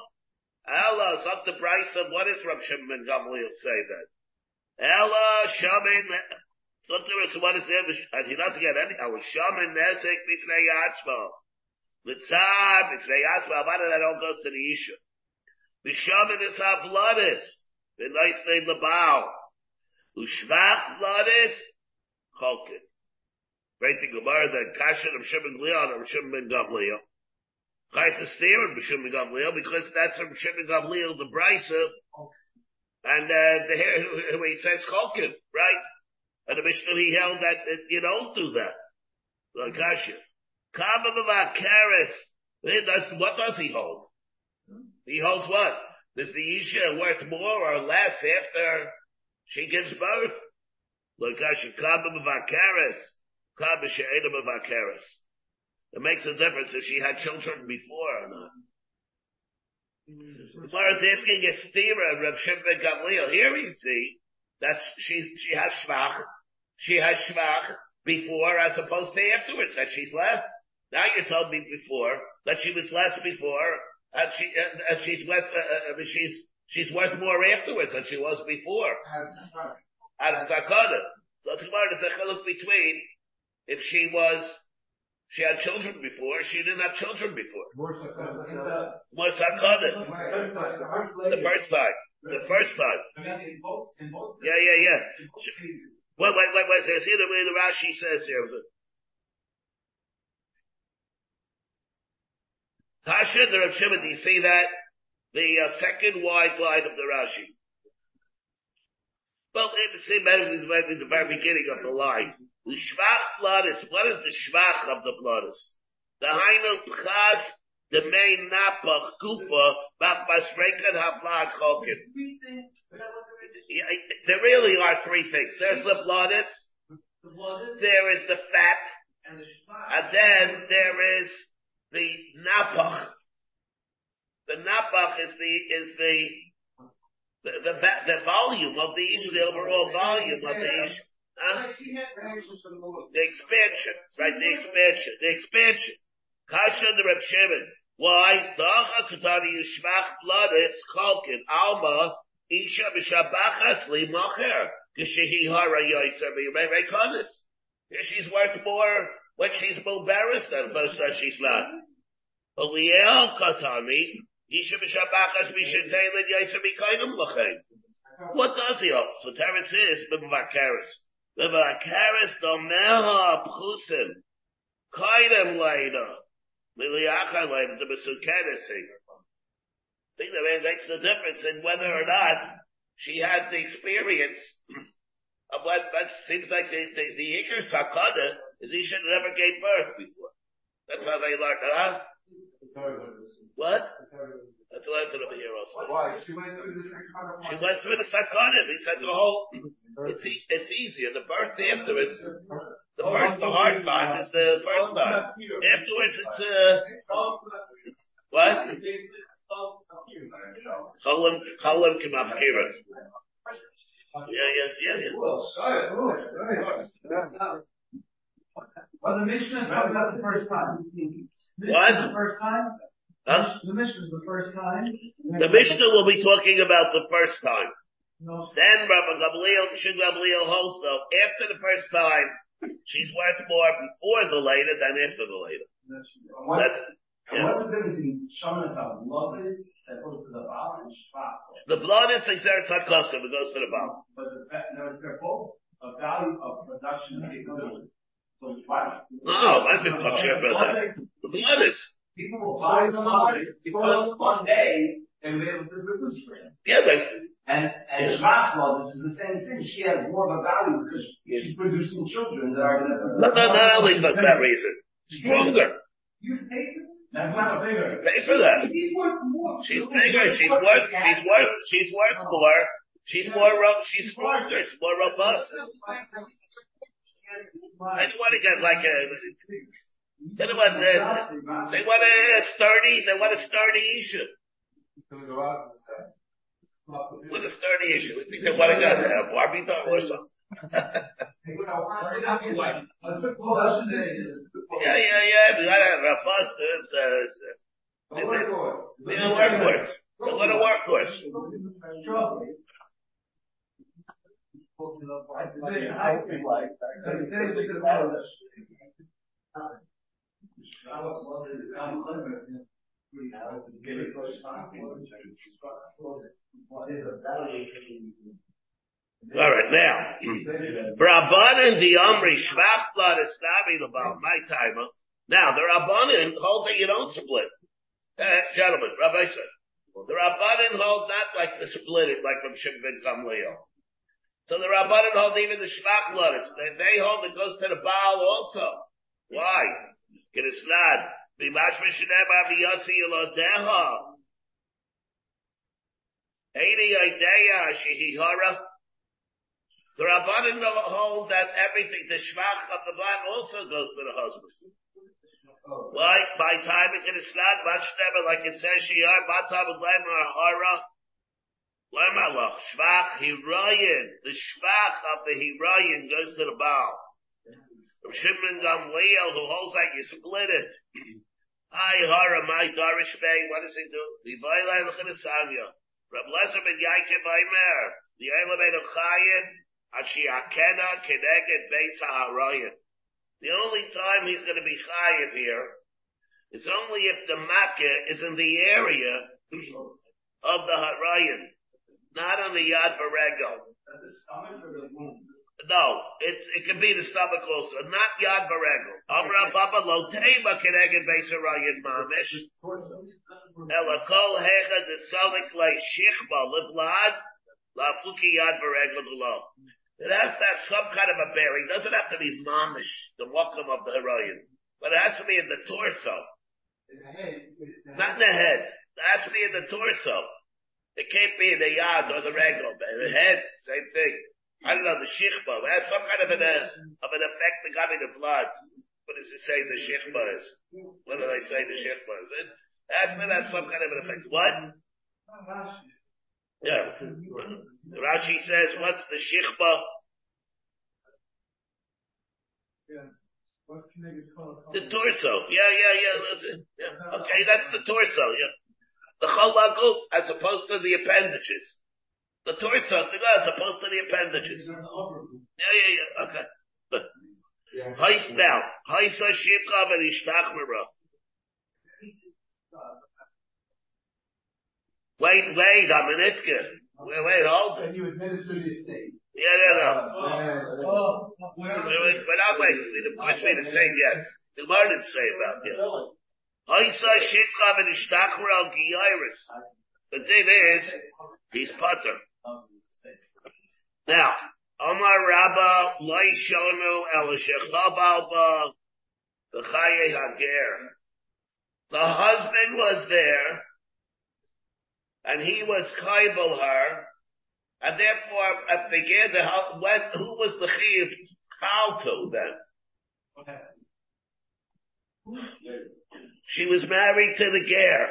Ella, it's up the price of what is Rabbi Shimon Gamliel say that? Ella Shamin Sometimes it's what is there, and he doesn't get any. I was shaman nesek b'fnei yatzma. Litzar b'fnei yatzma. About that all goes to the isha. The shaman is. The nice name lebao. Ushvach vladis. Cholkin. Great thing about the kasha of Shimon Glion or Shimon ben Gamliel. Chaytz a steer of Shimon Gamliel because that's from Shimon Gamliel the brisa. And, uh, the, where he says Cholkin, right? And the Mishnah he held that, that you don't do that. Lakasha. Karim eh, That's what does he hold? He holds what? Does the Isha worth more or less after she gives birth? Vakaris. Karim She'edim Vakaris. It makes a difference if she had children before or not. As far as asking a steamer, Reb Shimon Gamliel, here we see that she, she has shvach. She has shvach before as opposed to afterwards, that she's less. Now you told me before that she was less before, and she and, and she's less. Uh, uh, she's she's worth more afterwards than she was before. Out of sakana. So the Gemara is a chiluk between if she was she had children before, she didn't have children before. More sakana. The first time. The first time. Yeah, yeah, yeah. Wait, wait, wait, wait. There's here the way the Rashi says here. Tasha, the Rav Shimon, do you see that? The uh, second wide line of the Rashi. Well, it seems better is maybe the very beginning of the line. The shvach bloodis. What is the shvach of the bloodis? The hainel pchas, the main napach kufa, basrekan haflag chokin. There really are three things. There's the bloodis. There is the fat. And then there is the napach. The napach is the, is the, the, the, the volume of the ish, the overall volume of the ish. Huh? The expansion, right? The expansion, the expansion. Kasha the Reb Shimon. Why? The Acha Katani Yishmach Vladis Kalkin Alma Isha B'Shabachas Li Macher Geshehi Hara B'Yimei She's worth more when she's embarrassed than most that she's not. Isha b'Shabachas Yaiser B'Kainim Lachem. What does he have? So Teretz is B'Mavakeres. B'Mavakeres Domeha Pchusim. Kainim Leida. Liliacha Leida, the Besukeres I think that makes the difference in whether or not she had the experience of what, seems like the, Iker Sakada is he should have never gave birth before. That's how they learned, huh? What? That's what I said over here also. Why? She went through the sakana. She went through the sakana. He said the whole, it's, e- it's easier. The birth afterwards, the first, the hard part is the first time. Afterwards it's, uh, what? Cholim, cholim kimapkira. Yeah, yeah, yeah, yeah. Well, the Mishnah is probably not the first time. This What? is the first time? Huh? The Mishnah is the first time. The Mishnah will be talking about the first time. No, Then Rabbi Gamliel, Shig Gamliel holds though, after the first time, she's worth more before the later than after the later. What's, That's, and yeah. what's the difference between Shonas HaLovis that goes to the Baal and Shvat? The blood is exerts HaKosim, it goes to the bottom. But the fact, no, it's their both a value of production capability. So why? No, I've been talking about that. The blood is. People will buy the money because one day they will be able to produce for him. Yeah, they, And, and Shvat law, this is the same thing. She has more of a value because she's producing children that are gonna. not, not, not only for that reason. Stronger. You pay That's not bigger. Pay for that. He's worth more. She's bigger, she's worth, she's worth, she's worth more. She's more, she's stronger, she's more robust. I don't want to get like a, they want, uh, they want a sturdy, they want a sturdy issue. What a sturdy issue. They want to get a Barbie doll or something. Yeah, yeah, yeah. We got a robust, it's a, it's a, a, it's a workhorse. They want a workhorse. All right, now, Rabbanan the Omri Shvach blood is Navi about my timer. Now, the Rabbanan hold that you don't split. Uh, gentlemen, Rabbi said, the Rabbanan hold not like the split it, like from Shimon ben. So the Rabbanan hold even the Shvach blood. They, they hold it goes to the Baal also. Why? Get it's not. Bimash Mishanem Aviyotzi Elodeha. Eini Idea Shehihara. The Rabbanim hold that everything, the shvach of the man also goes to the husband. Why? By time it is not never like it says Shiyar, Matam Lemar Hara, Lemalach, Shvach Hirayin. The shvach of the Hirayin goes to the Baal. Shimon Gamliel, who holds like you split it. Hi, Hara, my Darish Bay, what does he do? Levi Lachidasanya. Rab Lezer ben Yaakov Aimer, the Eilamed of Chayin, Ashiakena Keneged Beis HaHarayin. The only time he's going to be Chayiv here is only if the Makkah is in the area of the Harayin, not on the Yad Varegel. At the stomach or the womb? No, it it can be the stomach also, not yad varegel. Amra Baba lo tema keneged beisarayin mamish. Ela kol hecha de salik le shichba livlad la fuki yad varegel below. It has to have some kind of a bearing. It doesn't have to be mamish, the welcome of the Harayin, but it has to be in the torso, In the head. not in the head. It has to be in the torso. It can't be in the yard or the in the head, same thing. I don't know, the shichba, it has some kind of an, uh, of an effect regarding the blood. What does it say the shichba is? What do they say the shichba is? It has to have some kind of an effect. What? Yeah. Rashi says, what's the shichba? The torso. Yeah, yeah, yeah, that's it. Yeah. Okay, that's the torso, yeah. The cholaguf, as opposed to the appendages. The torso, as opposed to the appendages. Yeah, yeah, yeah, okay. But. Heist now. Heisa shipcha v'nishtachmera. Wait, wait, I'm an itke. Wait, wait, hold it. And you administer the estate. Yeah, yeah, no. Oh, oh, oh, Wait, wait, but I'll wait. The voice we didn't say yet. The Gemara didn't say about it. Heisa shipcha v'nishtachmera giyaris. The thing is, he's putter. Now, Omar Rabba Loi Shonu El Shechav Alba the Chaye Hager. The husband was there, and he was kaibel her, and therefore at the Ger, the hu- when who was the how to then? She was married to the Ger.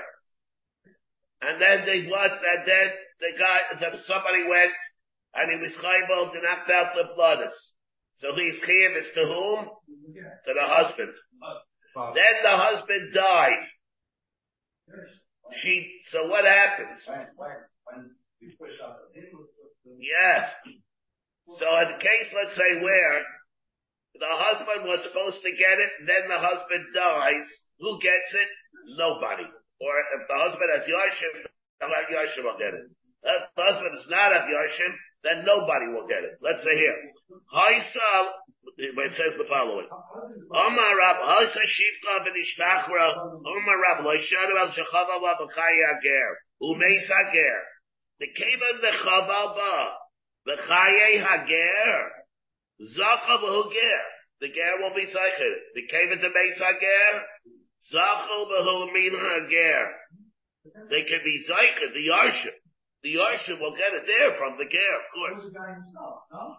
And then they what? And then the guy, the, somebody went and he was chaybal to knocked out the bloodus. So his chiyuv is to whom? To the husband. Then the husband died. She, so what happens? Yes. So in the case, let's say where the husband was supposed to get it, then the husband dies, who gets it? Nobody. Or if the husband has Yarshim, the Yarshim will get it. If the husband is not of Yarshim, then nobody will get it. Let's say here. Haisal, it says the following. Omar Rab, Haisa Shifka v'nishtachra, Omar Rab, Loishanu al Shechava wa b'chayi ager, umeis ager. The Kevan the Chaval ba, Chaye Hager, Zacha v'Huger. The Ger will be Zeicher. The Kevan the Meis Hager, Zachal v'Hu Min Hager. They can be Zeicher, the Yarshim. The Yarshim will get it there from the guy, of course. From the guy himself, no?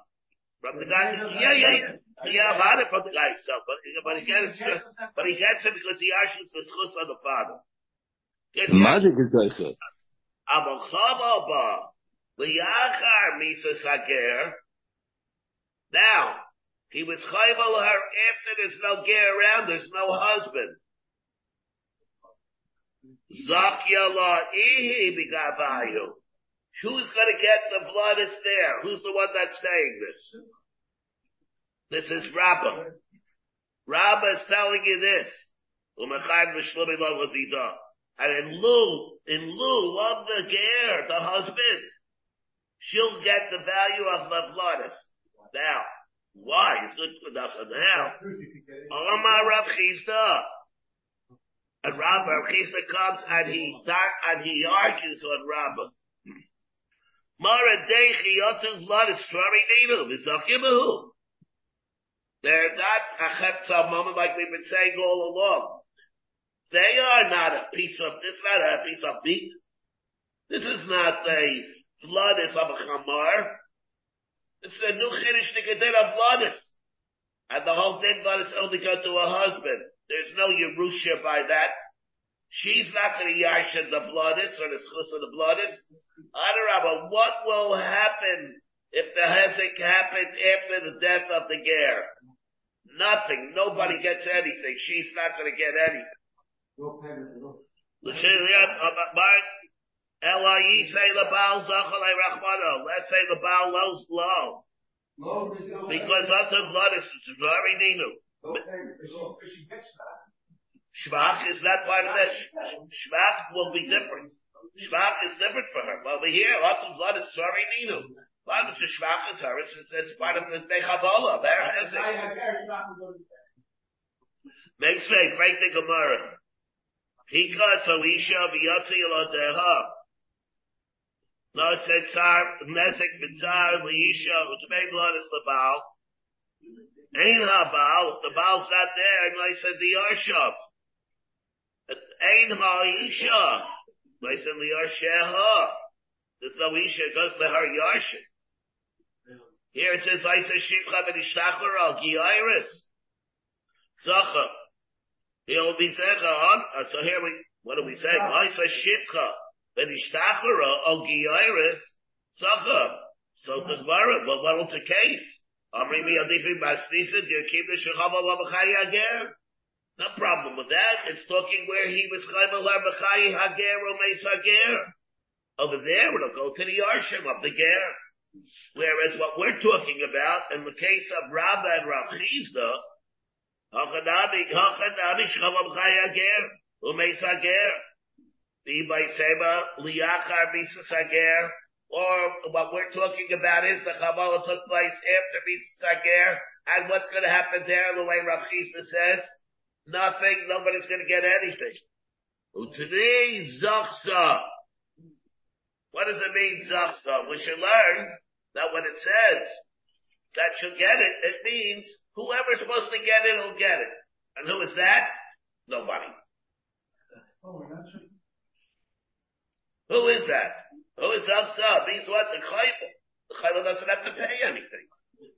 From the, guy, the, yeah, yeah, yeah, yeah, about it from the guy himself, but, but he gets it, but he gets it because the Yarshim is chus on the father. Magic is like that. Amochavaba, liyachar misas hager. Now, he was chayval her after there's no gear around, there's no husband. Zakya ihi begavayu. Who's gonna get the blood is there? Who's the one that's saying this? This is Rabbah. Rabbah is telling you this. And in lieu, in lieu of the ger, the husband, she'll get the value of Lavlanis. Now, why? It's good for now. Omar Rav Chizda. And Rav Rav comes and he, and he argues on Rabbah. Mara Dechi Yotu Vlanis Trari Ninu, Vizakimahu. They're not a chepta moment like we've been saying all along. They are not a piece of, this is not a piece of meat. This is not a floodis of a chamar. Is a new chiddush nikadin of floodis. And the whole thing floodis only go to a husband. There's no Yerusha by that. She's not going to yashin the bloodis or the schus of the bloodis. What will happen if the hezek happened after the death of the ger? Nothing. Nobody gets anything. She's not going to get anything. No payment at all. Let's say the Baal Zachalei Rachmano. Let's say the Baal lows low. No, there's no Because unto blood is very ninu. Because she gets that. Shvach is not part of that. Shvach will be different. Shvach is different for her. Well, over here, unto blood is very ninu. A Shvach is her. It's, it's, part of the Mechavola. There it is. I have Eretz Rachel go to bed. Makes me break the Gemara. Hika so isha v'yotzi elodeha. No, it said tsar, nesek v'tzar v'isha, v'tmei bloodis lebal. Ein ha-baal, if the baal's not there, and I said the yarshav. Ein ha-isha. I the yarsheha. There's no isha, it goes to her yarshin. Here it says, I said shivcha v'nishtachar al gi'iris. Zacha. He'll be zecha on, uh, so here we, what do we say? I said shivcha v'nishtachar al gi'iris. Zacha. So the Gemara, well, what's the case? Amri mi adifi basnisa, you keep the shechava l'bachai hager? No problem with that. It's talking where he was. Over there, it'll go to the yarshim of the ger. Whereas what we're talking about, in the case of Rabba and Rav Chizda, or what we're talking about is the Kabbalah took place after Misa Sager, and what's going to happen there, the way Rav Chisda says, nothing, nobody's going to get anything. Today, Zachsa. What does it mean, Zachsa? We should learn that when it says that you'll get it, it means whoever's supposed to get it will get it. And who is that? Nobody. Oh, sure. Who is that? Who is Zachsa? Means what? The Chayvah. The Chayvah doesn't have to pay anything.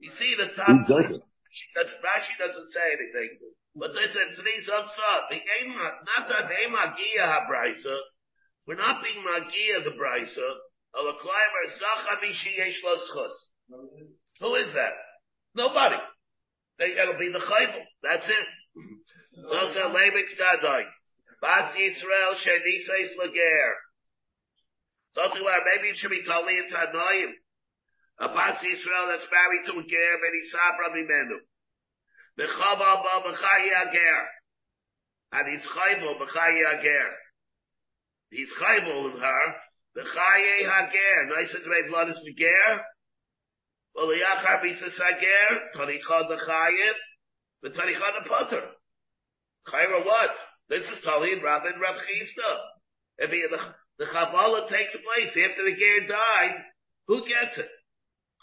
You see the top Who doesn't? Rashi does- Rashi doesn't say anything. But they said today's upside. The aim, not that they magia habraisa. We're not being magia the brisa. Of a climber, zacha mishi yesh. Who is that? Nobody. They gotta be the chayvul. That's it. So it's a lemik dadai. Bas Yisrael shenisais lager. Something like maybe it should be totally in Tanoim. A Bas Yisrael that's married to a ger, and he's sabra mimenu. B'chava ba b'chayi ager. And he's chayvul b'chayi ager. He's chayvul with her. B'chayi hager. Nice and great blood is the ger. Well, the yachar bisa sager. Taricha the chayiv. But taricha the potter. Chayra what? This is Talin Rabin Rav Chisda. If he, the, the Chavala takes place after the ger died, who gets it?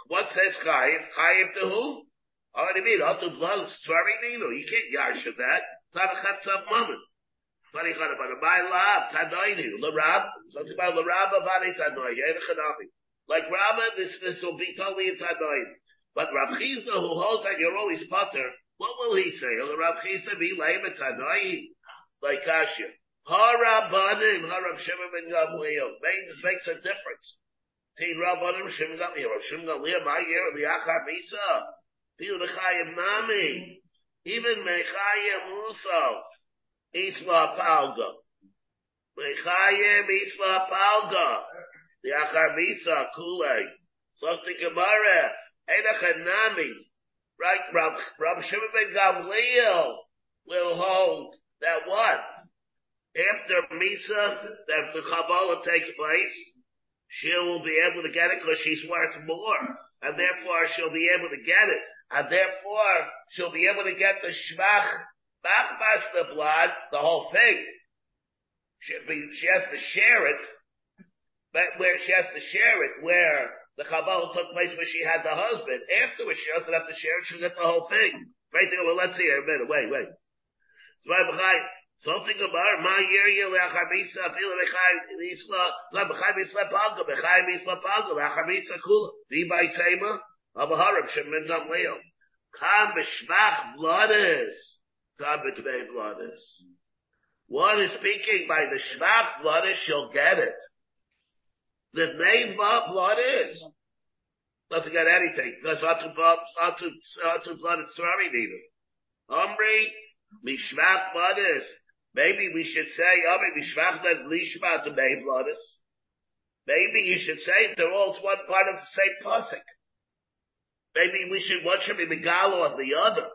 What says Chayiv? Chayiv to who? Already mean, Otu blood, Svari Nino. You can't yash of that. A chatzav moment. Funny of, but my lab, Tanoini, Larab, something about Larab, Avani Tanoi, Yevachanavi. Like Rama, this, this will be totally in Tanoi. But Rav Chizda, who holds that you're always potter, what will he say? Will Rav Chizda be lame at Tanoi? Like Kasha. Harabanim, Harab Shimon ben Gamliel. Makes, makes a difference. Teen Rabbanim, Shimon Gamliel, Shimon Gamliel, my year, Liachar Misa. The Nami. Even Mechayim Musa. Isla Palga. Mechayim Isla Palga. The Achar Misa Kulei. Something Gemara. Einach Nami. Right, Rab, Rab Shimon ben Gamliel will hold that what? After Misa, that the Kabbalah takes place, she will be able to get it because she's worth more. And therefore she'll be able to get it. And therefore she'll be able to get the Shvach, Bachmaster blood, the whole thing. She, she has to share it, but where she has to share it, where the Kabbalah took place where she had the husband. Afterwards she doesn't have to share it, she'll get the whole thing. Right there, well let's see here a minute, wait, wait. Something about my year, you leachamisa, feel bechai misla, la bechai misla paga, bechai misla paga, leachamisa kula. By sema, abaharab shemin dam leo. Kam b'shmach bloodis, kam b'tmei bloodis. One is speaking by the shmach bloodis, she'll get it. The name bloodis doesn't get anything because atu atu atu blood is sorry neither. Omri, mishvach bloodis. Maybe we should say, Omri, mishvach that lishma bay bloodis. Maybe you should say they're all one part of the same pasuk. Maybe we should, one should be megalo on the other.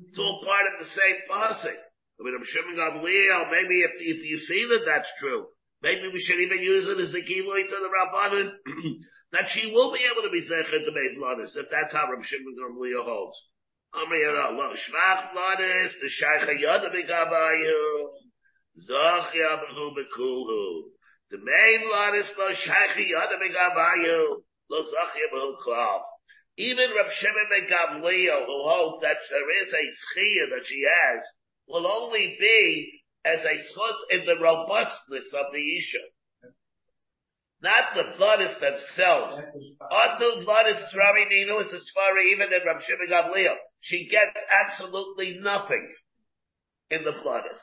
It's all mm-hmm. part of the same pasuk. I mean, I'm Shimon Gamliel, maybe if, if you see that that's true, maybe we should even use it as a giveaway to the Rabbanan, that she will be able to be Zechet to make Vladis, if that's how Rabbi Shimon Gamliel holds. Amri lo shvach Vladis, the Shaykha Yoda Begabayu, Zoch Yabahu Bekulhu. The main Vladis lo Shaykha Yoda Begabayu, lo Zoch Yabahu Klav. Even Rabbi Shimon ben Gamliel, who holds that there is a schia that she has, will only be as a schus in the robustness of the Isha. Not the Vladis themselves. Until Vladis Rami Nino is a Sfari, even in Rabbi Shimon Gamliel, she gets absolutely nothing in the Vladis.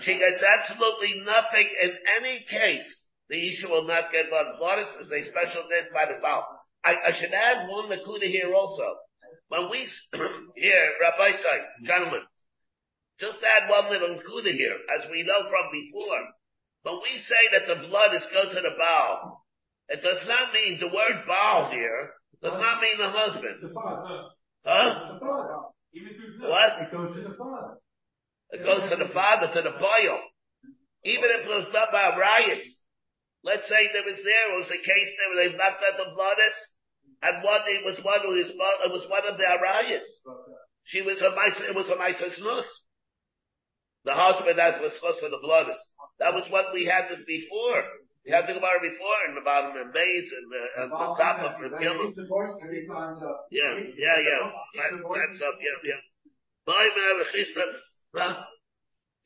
She gets absolutely nothing in any case. The Isha will not get one. Vladis is a special net by the Baal. I, I should add one Nakuda here also. When we, here, Rabbi say, gentlemen, just add one little Nakuda here, as we know from before. When we say that the blood is go to the bow, it does not mean the word bow here, does not mean the husband. The father. Huh? The father. What? It goes to the father. It goes to the father, to the boyo. Even if it was done by arayos. Let's say there was there, was a case there where they knocked out the bloodis, and one, it was one who was, it was one of the arayos. She was a mice, it was a mice nus. The husband has the schus of the bloodis. That was what we had before. We had the Gemara before in the bottom of base and the, and the top of the Gimel. He's divorced three times up. Yeah, yeah, yeah. That, that's up, yeah, yeah. Bye, man, huh?